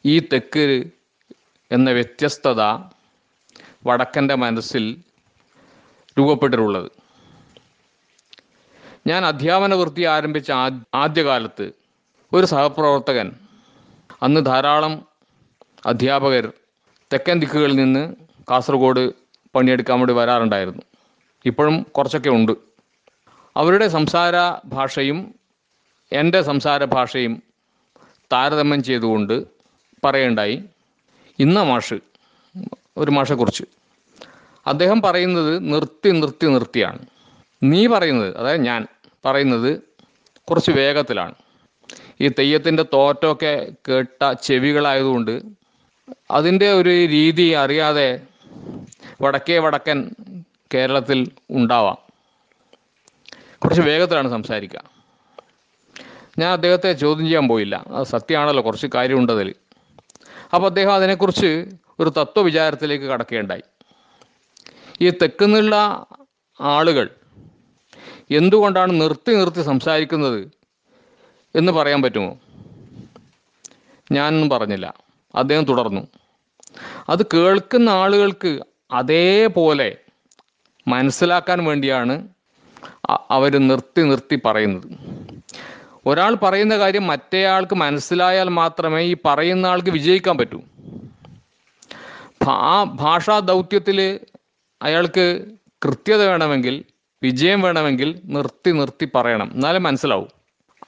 ഈ തെക്ക് എന്ന വ്യത്യസ്തത വടക്കന്റെ മനസ്സിൽ രൂപപ്പെട്ടിട്ടുള്ളത്. ഞാൻ അധ്യാപന വൃത്തി ആരംഭിച്ച ആദ്യകാലത്ത് ഒരു സഹപ്രവർത്തകൻ അന്ന് ധാരാളം അധ്യാപകർ തെക്കൻ ദിക്കുകളിൽ നിന്ന് കാസർഗോഡ് പണിയെടുക്കാൻ വേണ്ടി വരാറുണ്ടായിരുന്നു. ഇപ്പോഴും കുറച്ചൊക്കെ ഉണ്ട്. അവരുടെ സംസാര ഭാഷയും എന്റെ സംസാര ഭാഷയും താരതമ്യം ചെയ്തുകൊണ്ട് പറയുണ്ടായി. ഇന്ന മാഷ് ഒരു മാഷെക്കുറിച്ച്. അദ്ദേഹം പറയുന്നത് നിർത്തി നിർത്തി നിർത്തിയാണ്. നീ പറയുന്നത് അതായത് ഞാൻ പറയുന്നത് കുറച്ച് വേഗത്തിലാണ്. ഈ തെയ്യത്തിന്റെ തോറ്റമൊക്കെ കേട്ട ചെവികളായതുകൊണ്ട് അതിന്റെ ഒരു രീതി അറിയാതെ വടക്കേ വടക്കൻ കേരളത്തിൽ ഉണ്ടാവാം. കുറച്ച് വേഗത്തിലാണ് സംസാരിക്കുക. ഞാൻ അദ്ദേഹത്തെ ചോദ്യം ചെയ്യാൻ പോയില്ല. അത് സത്യമാണല്ലോ കുറച്ച് കാര്യമുണ്ട് അതിൽ അപ്പോൾ അദ്ദേഹം അതിനെക്കുറിച്ച് ഒരു തത്വവിചാരത്തിലേക്ക് കടക്കുകയുണ്ടായി ഈ തെക്കുന്നുള്ള ആളുകൾ എന്തുകൊണ്ടാണ് നിർത്തി നിർത്തി സംസാരിക്കുന്നത് എന്ന് പറയാൻ പറ്റുമോ? ഞാനൊന്നും പറഞ്ഞില്ല. അദ്ദേഹം തുടർന്നു. അത് കേൾക്കുന്ന ആളുകൾക്ക് അതേപോലെ മനസ്സിലാക്കാൻ വേണ്ടിയാണ് അവർ നിർത്തി നിർത്തി പറയുന്നത്. ഒരാൾ പറയുന്ന കാര്യം മറ്റേയാൾക്ക് മനസ്സിലായാൽ മാത്രമേ ഈ പറയുന്ന ആൾക്ക് വിജയിക്കാൻ പറ്റൂ. ആ ഭാഷാ ദൗത്യത്തിൽ അയാൾക്ക് കൃത്യത വേണമെങ്കിൽ വിജയം വേണമെങ്കിൽ നിർത്തി നിർത്തി പറയണം. എന്നാലേ മനസ്സിലാവും.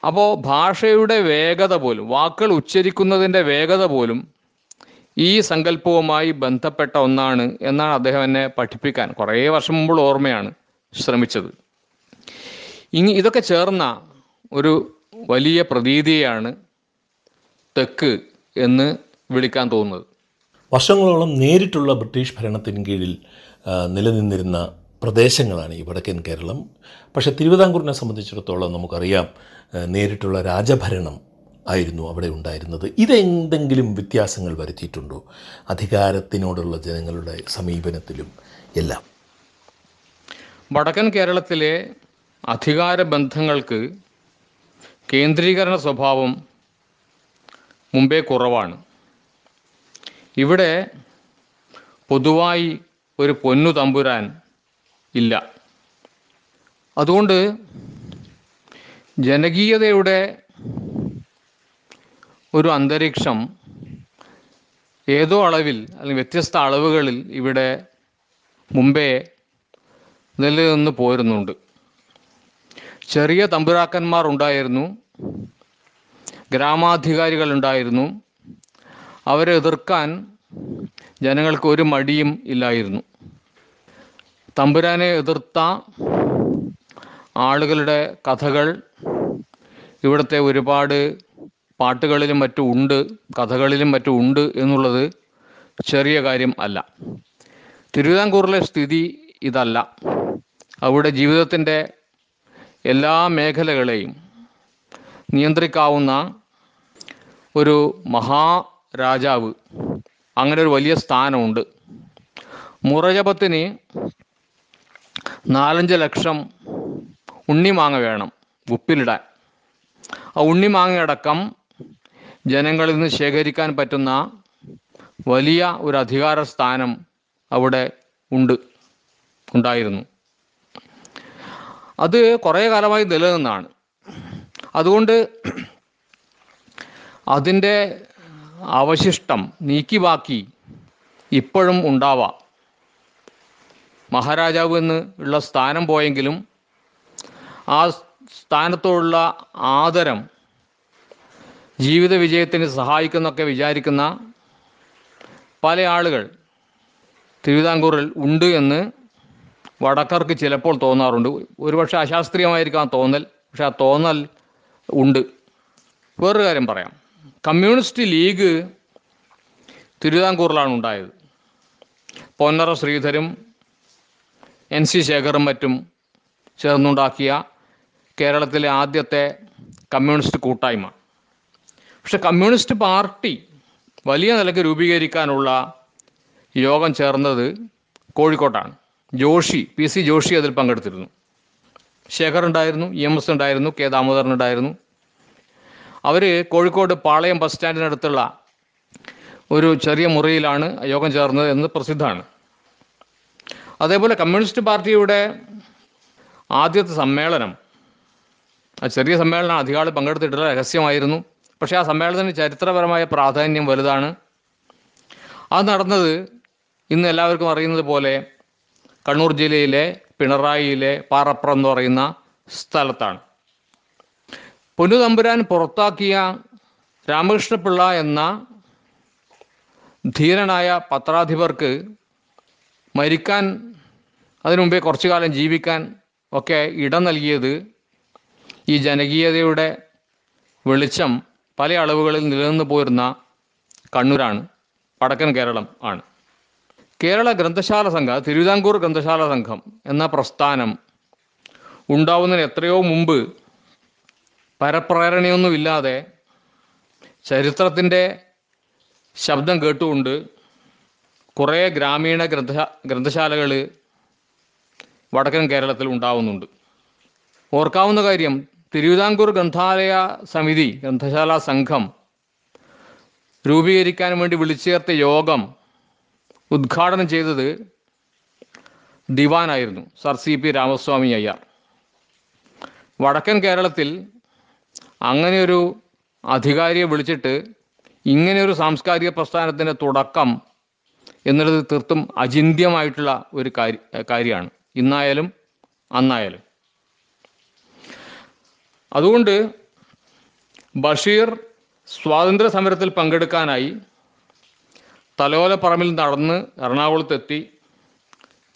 അപ്പോൾ ഭാഷയുടെ വേഗത പോലും വാക്കുകൾ ഉച്ചരിക്കുന്നതിന്റെ വേഗത പോലും ഈ സങ്കല്പവുമായി ബന്ധപ്പെട്ട ഒന്നാണ് എന്നാണ് അദ്ദേഹം എന്നെ പഠിപ്പിക്കാൻ കുറേ വർഷം മുമ്പുള്ള ഓർമ്മയാണ് ശ്രമിച്ചത്. ഇനി ഇതൊക്കെ ചേർന്ന ഒരു വലിയ പ്രതീതിയാണ് തെക്ക് എന്ന് വിളിക്കാൻ തോന്നുന്നത്. വർഷങ്ങളോളം നേരിട്ടുള്ള ബ്രിട്ടീഷ് ഭരണത്തിന് കീഴിൽ നിലനിന്നിരുന്ന പ്രദേശങ്ങളാണ് ഈ വടക്കൻ കേരളം. പക്ഷേ തിരുവിതാംകൂറിനെ സംബന്ധിച്ചിടത്തോളം നമുക്കറിയാം നേരിട്ടുള്ള രാജഭരണം ആയിരുന്നു അവിടെ ഉണ്ടായിരുന്നത്. ഇതെന്തെങ്കിലും വ്യത്യാസങ്ങൾ വരുത്തിയിട്ടുണ്ടോ? അധികാരത്തിനോടുള്ള ജനങ്ങളുടെ സമീപനത്തിലും എല്ലാം. വടക്കൻ കേരളത്തിലെ അധികാര ബന്ധങ്ങൾക്ക് കേന്ദ്രീകരണ സ്വഭാവം മുമ്പേ കുറവാണ്. ഇവിടെ പൊതുവായി ഒരു പൊന്നു തമ്പുരാൻ ഇല്ല. അതുകൊണ്ട് ജനകീയതയുടെ ഒരു അന്തരീക്ഷം ഏതോ അളവിൽ അല്ലെങ്കിൽ വ്യത്യസ്ത അളവുകളിൽ ഇവിടെ മുമ്പേ നിലനിന്ന് പോരുന്നുണ്ട്. ചെറിയ തമ്പുരാക്കന്മാർ ഉണ്ടായിരുന്നു. ഗ്രാമാധികാരികൾ ഉണ്ടായിരുന്നു. അവരെ എതിർക്കാൻ ജനങ്ങൾക്ക് ഒരു മടിയും ഇല്ലായിരുന്നു. തമ്പുരാനെ എതിർത്ത ആളുകളുടെ കഥകൾ ഇവിടുത്തെ ഒരുപാട് പാട്ടുകളിലും മറ്റും ഉണ്ട് കഥകളിലും മറ്റും ഉണ്ട് എന്നുള്ളത് ചെറിയ കാര്യം അല്ല. തിരുവിതാംകൂറിലെ സ്ഥിതി ഇതല്ല. അവിടെ ജീവിതത്തിന്റെ എല്ലാ മേഖലകളെയും നിയന്ത്രിക്കാവുന്ന ഒരു മഹാരാജാവ് അങ്ങനെ ഒരു വലിയ സ്ഥാനമുണ്ട്. മുറജപത്തിന് നാലഞ്ച് ലക്ഷം ഉണ്ണിമാങ്ങ വേണം ഉപ്പിലിടാൻ. ആ ഉണ്ണിമാങ്ങയടക്കം ജനങ്ങളിൽ നിന്ന് ശേഖരിക്കാൻ പറ്റുന്ന വലിയ ഒരു അധികാര സ്ഥാനം അവിടെ ഉണ്ട് ഉണ്ടായിരുന്നു. അത് കുറേ കാലമായി നിലനിന്നാണ്. അതുകൊണ്ട് അതിന്റെ അവശിഷ്ടം നീക്കി ബാക്കി ഇപ്പോഴും ഉണ്ടാവാം. മഹാരാജാവ് എന്ന് ഉള്ള സ്ഥാനം പോയെങ്കിലും ആ സ്ഥാനത്തോടുള്ള ആദരം ജീവിത വിജയത്തിന് സഹായിക്കുന്നൊക്കെ വിചാരിക്കുന്ന പല ആളുകൾ തിരുവിതാംകൂറിൽ ഉണ്ട് എന്ന് വടക്കർക്ക് ചിലപ്പോൾ തോന്നാറുണ്ട്. ഒരുപക്ഷെ അശാസ്ത്രീയമായിരിക്കാം തോന്നൽ. പക്ഷെ ആ തോന്നൽ ഉണ്ട്. വേറൊരു കാര്യം പറയാം. കമ്മ്യൂണിസ്റ്റ് ലീഗ് തിരുവിതാംകൂറിലാണ് ഉണ്ടായത്. പൊന്നറ ശ്രീധരും എൻ സി ശേഖറും മറ്റും ചേർന്നുണ്ടാക്കിയ കേരളത്തിലെ ആദ്യത്തെ കമ്മ്യൂണിസ്റ്റ് കൂട്ടായ്മ. പക്ഷെ കമ്മ്യൂണിസ്റ്റ് പാർട്ടി വലിയ നിലയ്ക്ക് രൂപീകരിക്കാനുള്ള യോഗം ചേർന്നത് കോഴിക്കോട്ടാണ്. ജോഷി പി സി ജോഷി അതിൽ പങ്കെടുത്തിരുന്നു. ശേഖർ ഉണ്ടായിരുന്നു ഇ എം എസ് ഉണ്ടായിരുന്നു കെ ദാമോദരൻ ഉണ്ടായിരുന്നു. അവർ കോഴിക്കോട് പാളയം ബസ് സ്റ്റാൻഡിനടുത്തുള്ള ഒരു ചെറിയ മുറിയിലാണ് യോഗം ചേർന്നത് എന്ന് പ്രസിദ്ധമാണ്. അതേപോലെ കമ്മ്യൂണിസ്റ്റ് പാർട്ടിയുടെ ആദ്യത്തെ സമ്മേളനം ആ ചെറിയ സമ്മേളനം അധികാളി പങ്കെടുത്തിട്ടുള്ള രഹസ്യമായിരുന്നു. പക്ഷേ ആ സമ്മേളനത്തിന് ചരിത്രപരമായ പ്രാധാന്യം വലുതാണ്. അത് നടന്നത് ഇന്ന് എല്ലാവർക്കും അറിയുന്നത് പോലെ കണ്ണൂർ ജില്ലയിലെ പിണറായിയിലെ പാറപ്പുറം എന്ന് പറയുന്ന സ്ഥലത്താണ്. പൊന്നുതമ്പുരാൻ പുറത്താക്കിയ രാമകൃഷ്ണപിള്ള എന്ന ധീരനായ പത്രാധിപർക്ക് മരിക്കാൻ അതിനു മുമ്പേ കുറച്ചു കാലം ജീവിക്കാൻ ഒക്കെ ഇടം നൽകിയത് ഈ ജനകീയതയുടെ വെളിച്ചം പല അളവുകളിൽ നിലനിന്ന് പോരുന്ന കണ്ണൂരാണ് വടക്കൻ കേരളം ആണ്. കേരള ഗ്രന്ഥശാല സംഘം തിരുവിതാംകൂർ ഗ്രന്ഥശാല സംഘം എന്ന പ്രസ്ഥാനം ഉണ്ടാവുന്നതിന് എത്രയോ മുമ്പ് പരപ്രേരണയൊന്നുമില്ലാതെ ചരിത്രത്തിന്റെ ശബ്ദം കേട്ടുകൊണ്ട് കുറേ ഗ്രാമീണ ഗ്രന്ഥ ഗ്രന്ഥശാലകൾ വടക്കൻ കേരളത്തിൽ ഉണ്ടാവുന്നുണ്ട്. ഓർക്കാവുന്ന കാര്യം തിരുവിതാംകൂർ ഗ്രന്ഥാലയ സമിതി ഗ്രന്ഥശാല സംഘം രൂപീകരിക്കാൻ വേണ്ടി വിളിച്ചു ചേർത്ത യോഗം ഉദ്ഘാടനം ചെയ്തത് ദിവാനായിരുന്നു sir C P Ramaswamy Iyer. വടക്കൻ കേരളത്തിൽ അങ്ങനെയൊരു അധികാരിയെ വിളിച്ചിട്ട് ഇങ്ങനെയൊരു സാംസ്കാരിക പ്രസ്ഥാനത്തിന്റെ തുടക്കം എന്നുള്ളത് തീർത്തും അചിന്ത്യമായിട്ടുള്ള ഒരു കാര്യ കാര്യമാണ്. ഇന്നായാലും അന്നായാലും. അതുകൊണ്ട് ബഷീർ സ്വാതന്ത്ര്യ സമരത്തിൽ പങ്കെടുക്കാനായി തലോലപ്പറമ്പിൽ നടന്ന് എറണാകുളത്തെത്തി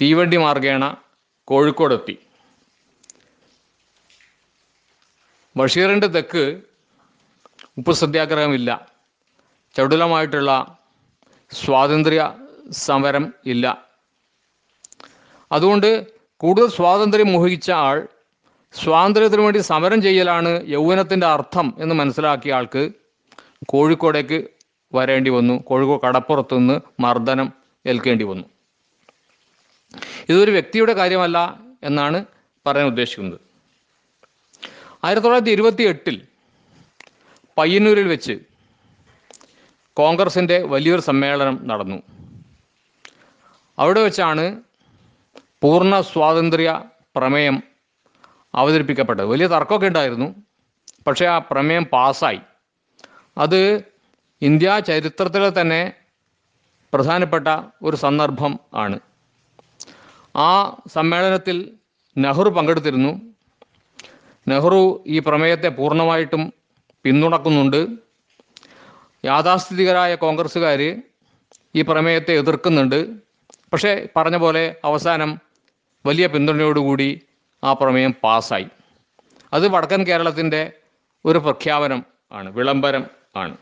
തീവണ്ടി മാർഗേണ കോഴിക്കോടെത്തി. ബഷീറിന്റെ തെക്ക് ഉപ്പ് സത്യാഗ്രഹമില്ല ചടുലമായിട്ടുള്ള സ്വാതന്ത്ര്യ സമരം ഇല്ല. അതുകൊണ്ട് കൂടുതൽ സ്വാതന്ത്ര്യം മോഹിച്ച ആൾ സ്വാതന്ത്ര്യത്തിന് വേണ്ടി സമരം ചെയ്യലാണ് യൗവനത്തിന്റെ അർത്ഥം എന്ന് മനസ്സിലാക്കിയ ആൾക്ക് കോഴിക്കോടേക്ക് വരേണ്ടി വന്നു. കോഴിക്കോട് കടപ്പുറത്ത് നിന്ന് മർദ്ദനം ഏൽക്കേണ്ടി വന്നു. ഇതൊരു വ്യക്തിയുടെ കാര്യമല്ല എന്നാണ് പറയാൻ ഉദ്ദേശിക്കുന്നത്. ആയിരത്തി തൊള്ളായിരത്തി ഇരുപത്തി എട്ടിൽ പയ്യന്നൂരിൽ വെച്ച് കോൺഗ്രസിന്റെ വലിയൊരു സമ്മേളനം നടന്നു. അവിടെ വെച്ചാണ് പൂർണ സ്വാതന്ത്ര്യ പ്രമേയം അവതരിപ്പിക്കപ്പെട്ടത്. വലിയ തർക്കമൊക്കെ ഉണ്ടായിരുന്നു. പക്ഷേ ആ പ്രമേയം പാസ്സായി. അത് ഇന്ത്യ ചരിത്രത്തിലെ തന്നെ പ്രധാനപ്പെട്ട ഒരു സന്ദർഭം ആണ്. ആ സമ്മേളനത്തിൽ നെഹ്റു പങ്കെടുത്തിരുന്നു. നെഹ്റു ഈ പ്രമേയത്തെ പൂർണമായിട്ടും പിന്തുണക്കുന്നുണ്ട്. യാഥാസ്ഥിതികരായ കോൺഗ്രസ്സുകാർ ഈ പ്രമേയത്തെ എതിർക്കുന്നുണ്ട്. പക്ഷേ പറഞ്ഞ പോലെ അവസാനം വലിയ പിന്തുണയോടുകൂടി ആ പ്രമേയം പാസ്സായി. അത് വടക്കൻ കേരളത്തിന്റെ ഒരു പ്രഖ്യാപനം ആണ് വിളംബരം ആണ്.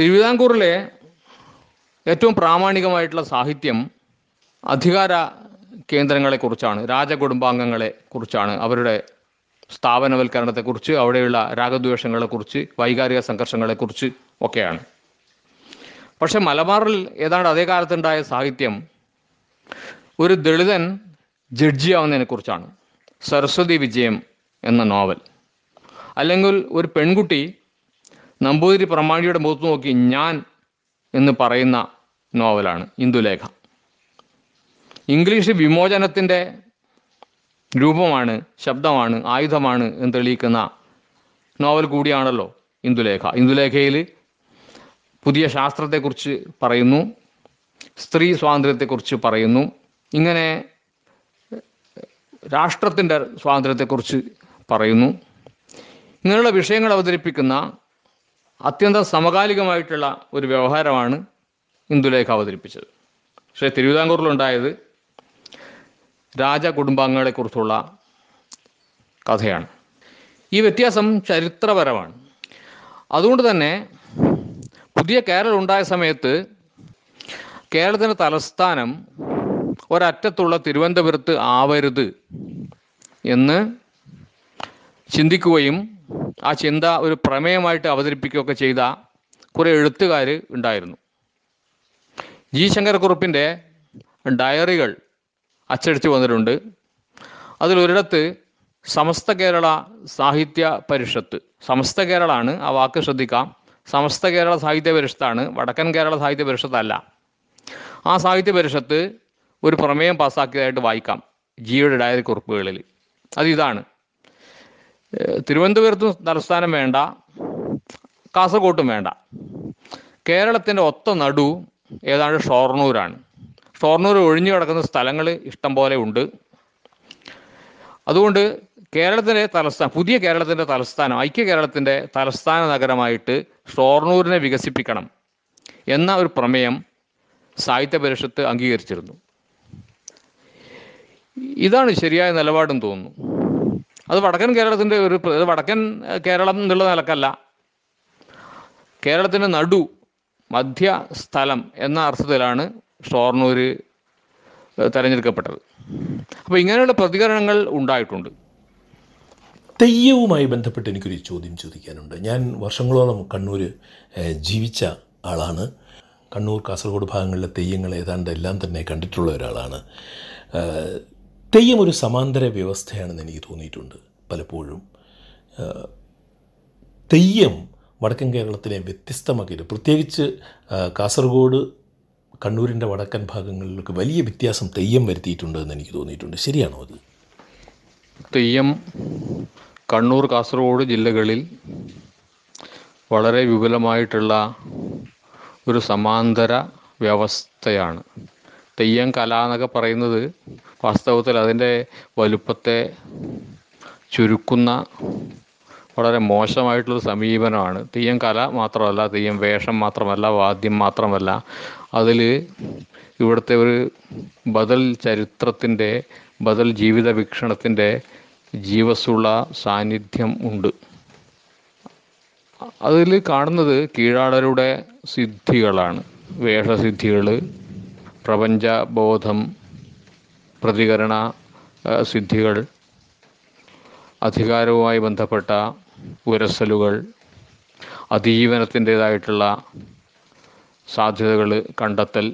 തിരുവിതാംകൂറിലെ ഏറ്റവും പ്രാമാണികമായിട്ടുള്ള സാഹിത്യം അധികാര കേന്ദ്രങ്ങളെക്കുറിച്ചാണ് രാജകുടുംബാംഗങ്ങളെ കുറിച്ചാണ് അവരുടെ സ്ഥാപനവൽക്കരണത്തെക്കുറിച്ച് അവിടെയുള്ള രാഗദ്വേഷങ്ങളെക്കുറിച്ച് വൈകാരിക സംഘർഷങ്ങളെക്കുറിച്ച് ഒക്കെയാണ്. പക്ഷെ മലബാറിൽ ഏതാണ്ട് അതേ കാലത്തുണ്ടായ സാഹിത്യം ഒരു ദളിതൻ ജഡ്ജിയാവുന്നതിനെ കുറിച്ചാണ്. സരസ്വതി വിജയം എന്ന നോവൽ. അല്ലെങ്കിൽ ഒരു പെൺകുട്ടി നമ്പൂതിരി പ്രമാണിയുടെ മുഖത്ത് നോക്കി ഞാൻ എന്ന് പറയുന്ന നോവലാണ് ഇന്ദുലേഖ. ഇംഗ്ലീഷ് വിമോചനത്തിന്റെ രൂപമാണ് ശബ്ദമാണ് ആയുധമാണ് എന്ന് തെളിയിക്കുന്ന നോവൽ കൂടിയാണല്ലോ ഇന്ദുലേഖ. ഇന്ദുലേഖയിൽ പുതിയ ശാസ്ത്രത്തെക്കുറിച്ച് പറയുന്നു സ്ത്രീ സ്വാതന്ത്ര്യത്തെക്കുറിച്ച് പറയുന്നു ഇങ്ങനെ രാഷ്ട്രത്തിന്റെ സ്വാതന്ത്ര്യത്തെക്കുറിച്ച് പറയുന്നു. ഇങ്ങനെയുള്ള വിഷയങ്ങൾ അവതരിപ്പിക്കുന്ന അത്യന്തം സമകാലികമായിട്ടുള്ള ഒരു വ്യവഹാരമാണ് ഇന്ദുലേഖ അവതരിപ്പിച്ചത്. പക്ഷേ തിരുവിതാംകൂറിലുണ്ടായത് രാജകുടുംബാംഗങ്ങളെക്കുറിച്ചുള്ള കഥയാണ്. ഈ വ്യത്യാസം ചരിത്രപരമാണ്. അതുകൊണ്ട് തന്നെ പുതിയ കേരളം ഉണ്ടായ സമയത്ത് കേരളത്തിന്റെ തലസ്ഥാനം ഒരറ്റത്തുള്ള തിരുവനന്തപുരത്ത് ആവരുത് എന്ന് ചിന്തിക്കുകയും ആ ചിന്ത ഒരു പ്രമേയമായിട്ട് അവതരിപ്പിക്കുകയൊക്കെ ചെയ്ത കുറേ എഴുത്തുകാർ ഉണ്ടായിരുന്നു. ജി ശങ്കരക്കുറുപ്പിന്റെ ഡയറികൾ അച്ചടിച്ചു വന്നിട്ടുണ്ട്. അതിലൊരിടത്ത് സമസ്ത കേരള സാഹിത്യ പരിഷത്ത്. സമസ്ത കേരളാണ് ആ വാക്ക് ശ്രദ്ധിക്കാം. സമസ്ത കേരള സാഹിത്യ പരിഷത്താണ്. വടക്കൻ കേരള സാഹിത്യ പരിഷത്തല്ല. ആ സാഹിത്യ പരിഷത്ത് ഒരു പ്രമേയം പാസ്സാക്കിയതായിട്ട് വായിക്കാം. ജിയുടെ ഡയറി കുറിപ്പുകളിൽ. അതിതാണ് തിരുവനന്തപുരത്തും തലസ്ഥാനം വേണ്ട കാസർഗോട്ടും വേണ്ട. കേരളത്തിന്റെ ഒത്ത നടു ഏതാണ്ട് ഷൊർണൂരാണ്. ഷോർണൂർ ഒഴിഞ്ഞു കിടക്കുന്ന സ്ഥലങ്ങൾ ഇഷ്ടം പോലെ ഉണ്ട്. അതുകൊണ്ട് കേരളത്തിന്റെ തലസ്ഥാനം പുതിയ കേരളത്തിന്റെ തലസ്ഥാനം ഐക്യ കേരളത്തിന്റെ തലസ്ഥാന നഗരമായിട്ട് ഷോർണൂരിനെ വികസിപ്പിക്കണം എന്ന ഒരു പ്രമേയം സാഹിത്യ പരിഷത്ത് അംഗീകരിച്ചിരുന്നു. ഇതാണ് ശരിയായ നിലപാടെന്ന് തോന്നുന്നു. അത് വടക്കൻ കേരളത്തിന്റെ ഒരു വടക്കൻ കേരളം എന്നുള്ള നിലക്കല്ല. കേരളത്തിന്റെ നടു മധ്യ സ്ഥലം എന്ന അർത്ഥത്തിലാണ് ഷോർണൂർ തെരഞ്ഞെടുക്കപ്പെട്ടത്. അപ്പോൾ ഇങ്ങനെയുള്ള പ്രതികരണങ്ങൾ ഉണ്ടായിട്ടുണ്ട്. തെയ്യവുമായി ബന്ധപ്പെട്ട് എനിക്കൊരു ചോദ്യം ചോദിക്കാനുണ്ട്. ഞാൻ വർഷങ്ങളോളം കണ്ണൂർ ജീവിച്ച ആളാണ്. കണ്ണൂർ കാസർഗോഡ് ഭാഗങ്ങളിലെ തെയ്യങ്ങൾ ഏതാണ്ട് എല്ലാം തന്നെ കണ്ടിട്ടുള്ള ഒരാളാണ്. തെയ്യം ഒരു സമാന്തര വ്യവസ്ഥയാണെന്ന് എനിക്ക് തോന്നിയിട്ടുണ്ട് പലപ്പോഴും. തെയ്യം വടക്കൻ കേരളത്തിനെ വ്യത്യസ്തമാക്കിയിട്ട് പ്രത്യേകിച്ച് കാസർഗോഡ് കണ്ണൂരിന്റെ വടക്കൻ ഭാഗങ്ങളിലൊക്കെ വലിയ വ്യത്യാസം തെയ്യം വരുത്തിയിട്ടുണ്ട് എന്ന് എനിക്ക് തോന്നിയിട്ടുണ്ട്. ശരിയാണോ അത്? തെയ്യം കണ്ണൂർ കാസർഗോഡ് ജില്ലകളിൽ വളരെ വിപുലമായിട്ടുള്ള ഒരു സമാന്തര വ്യവസ്ഥയാണ്. തെയ്യം കല എന്നൊക്കെ പറയുന്നത് വാസ്തവത്തിൽ അതിന്റെ വലുപ്പത്തെ ചുരുക്കുന്ന വളരെ മോശമായിട്ടുള്ളൊരു സമീപനമാണ്. തെയ്യം കല മാത്രമല്ല തെയ്യം വേഷം മാത്രമല്ല വാദ്യം മാത്രമല്ല അതിൽ ഇവിടുത്തെ ഒരു ബദൽ ചരിത്രത്തിന്റെ ബദൽ ജീവിത വീക്ഷണത്തിന്റെ ജീവസുള്ള സാന്നിധ്യം ഉണ്ട്. അതിൽ കാണുന്നത് കീഴാടരുടെ സിദ്ധികളാണ്. വേഷസിദ്ധികൾ പ്രപഞ്ചബോധം പ്രതികരണ സിദ്ധികൾ അധികാരവുമായി ബന്ധപ്പെട്ട ഉരസലുകൾ അതിജീവനത്തിന്റേതായിട്ടുള്ള സാധ്യതകൾ കണ്ടെത്തൽ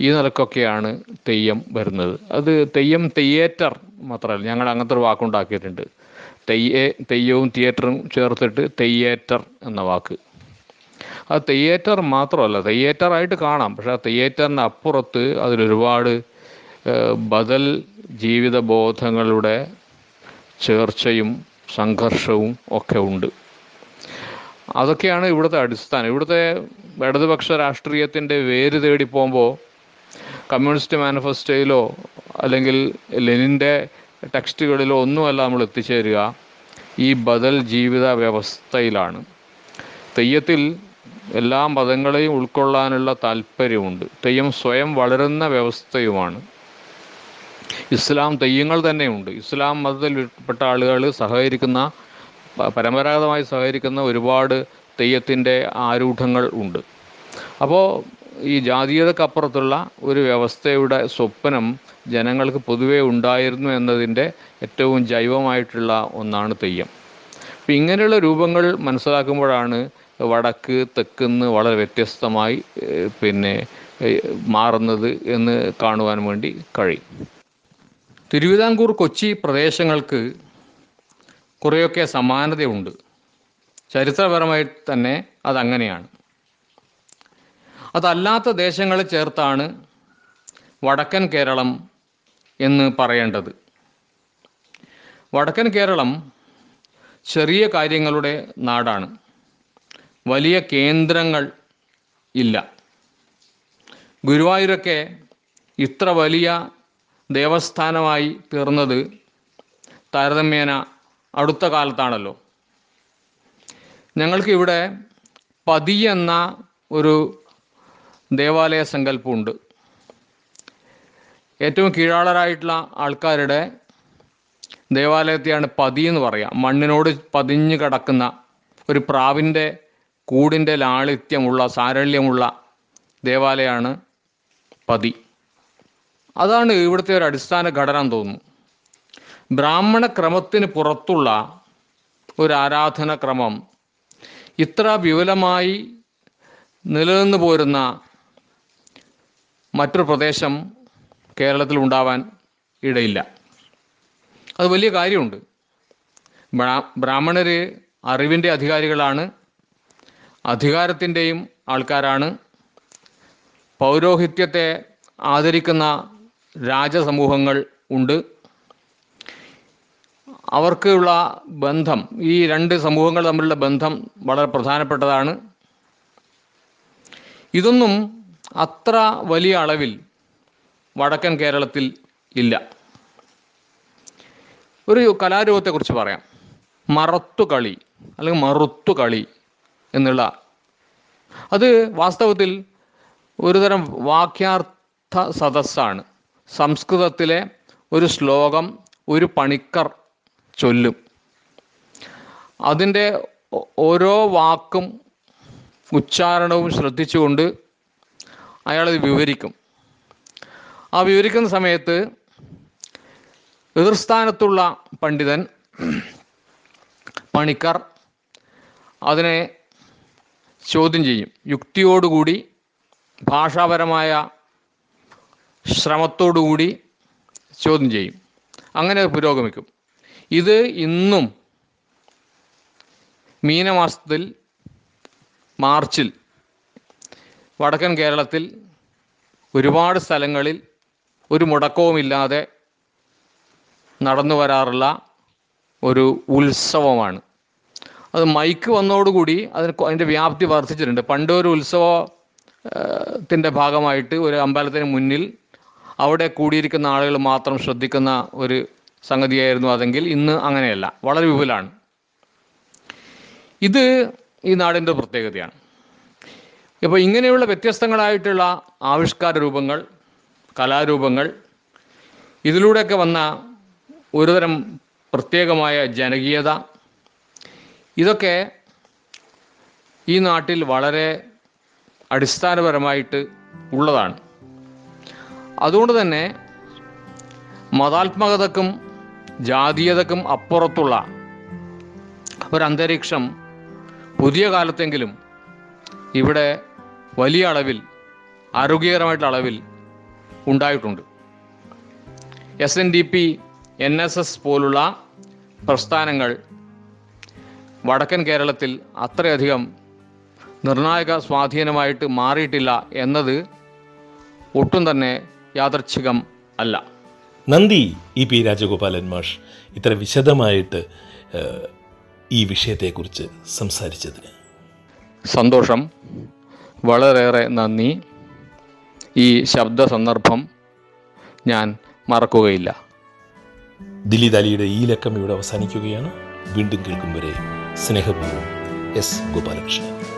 ഈ നിലക്കൊക്കെയാണ് തെയ്യം വരുന്നത്. അത് തെയ്യം തെയ്യേറ്റർ മാത്രമല്ല ഞങ്ങൾ അങ്ങനത്തെ ഒരു വാക്കുണ്ടാക്കിയിട്ടുണ്ട്. തെയ്യേ തെയ്യവും തിയേറ്ററും ചേർത്തിട്ട് തെയ്യേറ്റർ എന്ന വാക്ക്. ആ തിയേറ്റർ മാത്രമല്ല തിയേറ്ററായിട്ട് കാണാം. പക്ഷെ ആ തിയേറ്ററിന് അപ്പുറത്ത് അതിലൊരുപാട് ബദൽ ജീവിത ബോധങ്ങളുടെ ചേർച്ചയും സംഘർഷവും ഒക്കെ ഉണ്ട്. അതൊക്കെയാണ് ഇവിടുത്തെ അടിസ്ഥാനം. ഇവിടുത്തെ ഇടതുപക്ഷ രാഷ്ട്രീയത്തിന്റെ വേര് തേടി പോകുമ്പോൾ കമ്മ്യൂണിസ്റ്റ് മാനിഫെസ്റ്റോയിലോ അല്ലെങ്കിൽ ലെനിന്റെ ടെക്സ്റ്റുകളിലോ ഒന്നുമല്ല നമ്മൾ എത്തിച്ചേരുക. ഈ ബദൽ ജീവിത വ്യവസ്ഥയിലാണ്. തെയ്യത്തിൽ എല്ലാ മതങ്ങളെയും ഉൾക്കൊള്ളാനുള്ള താല്പര്യമുണ്ട്. തെയ്യം സ്വയം വളരുന്ന വ്യവസ്ഥയുമാണ്. ഇസ്ലാം തെയ്യങ്ങൾ തന്നെയുണ്ട്. ഇസ്ലാം മതത്തിൽപ്പെട്ട ആളുകൾ സഹകരിക്കുന്ന പരമ്പരാഗതമായി സഹകരിക്കുന്ന ഒരുപാട് തെയ്യത്തിന്റെ ആരൂഢങ്ങൾ ഉണ്ട്. അപ്പോൾ ഈ ജാതീയതക്കപ്പുറത്തുള്ള ഒരു വ്യവസ്ഥയുടെ സ്വപ്നം ജനങ്ങൾക്ക് പൊതുവേ ഉണ്ടായിരുന്നു എന്നതിന്റെ ഏറ്റവും ജൈവമായിട്ടുള്ള ഒന്നാണ് തെയ്യം. അപ്പം ഇങ്ങനെയുള്ള രൂപങ്ങൾ മനസ്സിലാക്കുമ്പോഴാണ് വടക്ക് തെക്കുന്ന് വളരെ വ്യത്യസ്തമായി പിന്നെ മാറുന്നത് എന്ന് കാണുവാൻ വേണ്ടി കഴിയും. തിരുവിതാംകൂർ കൊച്ചി പ്രദേശങ്ങൾക്ക് കുറേയൊക്കെ സമാനതയുണ്ട്. ചരിത്രപരമായി തന്നെ അതങ്ങനെയാണ്. അതല്ലാത്ത ദേശങ്ങളെ ചേർത്താണ് വടക്കൻ കേരളം എന്ന് പറയേണ്ടത്. വടക്കൻ കേരളം ചെറിയ കാര്യങ്ങളുടെ നാടാണ്. വലിയ കേന്ദ്രങ്ങൾ ഇല്ല. ഗുരുവായൂരൊക്കെ ഇത്ര വലിയ ദേവസ്ഥാനമായി തീർന്നത് താരതമ്യേന അടുത്ത കാലത്താണല്ലോ. ഞങ്ങൾക്കിവിടെ പതി എന്ന ഒരു ദേവാലയ സങ്കല്പമുണ്ട്. ഏറ്റവും കീഴാളരായിട്ടുള്ള ആൾക്കാരുടെ ദേവാലയത്തെയാണ് പതി എന്ന് പറയുക മണ്ണിനോട് പതിഞ്ഞു കിടക്കുന്ന ഒരു പ്രാവിന്റെ കൂടിന്റെ ലാളിത്യമുള്ള സാരല്യമുള്ള ദേവാലയമാണ് പതി. അതാണ് ഇവിടുത്തെ ഒരു അടിസ്ഥാന ഘടന തോന്നുന്നു. ബ്രാഹ്മണ ക്രമത്തിന് പുറത്തുള്ള ഒരു ആരാധന ക്രമം ഇത്ര വിപുലമായി നിലനിന്ന് പോരുന്ന മറ്റൊരു പ്രദേശം കേരളത്തിൽ ഉണ്ടാവാൻ ഇടയില്ല. അത് വലിയ കാര്യമുണ്ട്. ബ്രാ ബ്രാഹ്മണർ അറിവിന്റെ അധികാരികളാണ്. അധികാരത്തിന്റെയും ആൾക്കാരാണ്. പൗരോഹിത്യത്തെ ആദരിക്കുന്ന രാജസമൂഹങ്ങൾ ഉണ്ട്. അവർക്കുള്ള ബന്ധം ഈ രണ്ട് സമൂഹങ്ങൾ തമ്മിലുള്ള ബന്ധം വളരെ പ്രധാനപ്പെട്ടതാണ്. ഇതൊന്നും അത്ര വലിയ അളവിൽ വടക്കൻ കേരളത്തിൽ ഇല്ല. ഒരു കലാരൂപത്തെക്കുറിച്ച് പറയാം. മറത്തുകളി അല്ലെങ്കിൽ മറുത്തുകളി എന്നുള്ള. അത് വാസ്തവത്തിൽ ഒരുതരം വാക്യാർത്ഥ സദസ്സാണ്. സംസ്കൃതത്തിലെ ഒരു ശ്ലോകം ഒരു പണിക്കർ ചൊല്ലും. അതിന്റെ ഓരോ വാക്കും ഉച്ചാരണവും ശ്രദ്ധിച്ചുകൊണ്ട് അയാളത് വിവരിക്കും. ആ വിവരിക്കുന്ന സമയത്ത് എതിർസ്ഥാനത്തുള്ള പണ്ഡിതൻ പണിക്കർ അതിനെ ചോദ്യം ചെയ്യും. യുക്തിയോടുകൂടി ഭാഷാപരമായ ശ്രമത്തോടുകൂടി ചോദ്യം ചെയ്യും. അങ്ങനെ പുരോഗമിക്കും. ഇത് ഇന്നും മീനമാസത്തിൽ മാർച്ചിൽ വടക്കൻ കേരളത്തിൽ ഒരുപാട് സ്ഥലങ്ങളിൽ ഒരു മുടക്കവുമില്ലാതെ നടന്നു വരാറുള്ള ഒരു ഉത്സവമാണ്. അത് മൈക്ക് വന്നതോടുകൂടി അതിന് അതിന്റെ വ്യാപ്തി വർദ്ധിച്ചിട്ടുണ്ട്. പണ്ട് ഒരു ഉത്സവത്തിന്റെ ഭാഗമായിട്ട് ഒരു അമ്പലത്തിന് മുന്നിൽ അവിടെ കൂടിയിരിക്കുന്ന ആളുകൾ മാത്രം ശ്രദ്ധിക്കുന്ന ഒരു സംഗതിയായിരുന്നു അതെങ്കിൽ ഇന്ന് അങ്ങനെയല്ല. വളരെ വിപുലാണ്. ഇത് ഈ നാടിന്റെ പ്രത്യേകതയാണ്. ഇപ്പോൾ ഇങ്ങനെയുള്ള വ്യത്യസ്തങ്ങളായിട്ടുള്ള ആവിഷ്കാര രൂപങ്ങൾ കലാരൂപങ്ങൾ ഇതിലൂടെയൊക്കെ വന്ന ഒരുതരം പ്രത്യേകമായ ജനകീയത ഇതൊക്കെ ഈ നാട്ടിൽ വളരെ അടിസ്ഥാനപരമായിട്ട് ഉള്ളതാണ്. അതുകൊണ്ട് തന്നെ മതാത്മകതക്കും ജാതീയതക്കും അപ്പുറത്തുള്ള ഒരന്തരീക്ഷം പുതിയ കാലത്തെങ്കിലും ഇവിടെ വലിയ അളവിൽ ആരോഗ്യകരമായിട്ടുള്ള അളവിൽ ഉണ്ടായിട്ടുണ്ട്. S N D P N S S പോലുള്ള പ്രസ്ഥാനങ്ങൾ വടക്കൻ കേരളത്തിൽ അത്രയധികം നിർണായക സ്വാധീനമായിട്ട് മാറിയിട്ടില്ല എന്നത് ഒട്ടും തന്നെ യാദർച്ഛികം അല്ല. നന്ദി ഇ പി രാജഗോപാലൻ മാഷ് ഇത്ര വിശദമായിട്ട് ഈ വിഷയത്തെക്കുറിച്ച് സംസാരിച്ചതിന്. സന്തോഷം. വളരെയേറെ നന്ദി. ഈ ശബ്ദ സന്ദർഭം ഞാൻ മറക്കുകയില്ല. ദില്ലി അലിയുടെ ഈ ലക്കം ഇവിടെ അവസാനിക്കുകയാണ്. വീണ്ടും കേൾക്കും വരെ സ്നേഹപൂർവം എസ് ഗോപാലകൃഷ്ണൻ.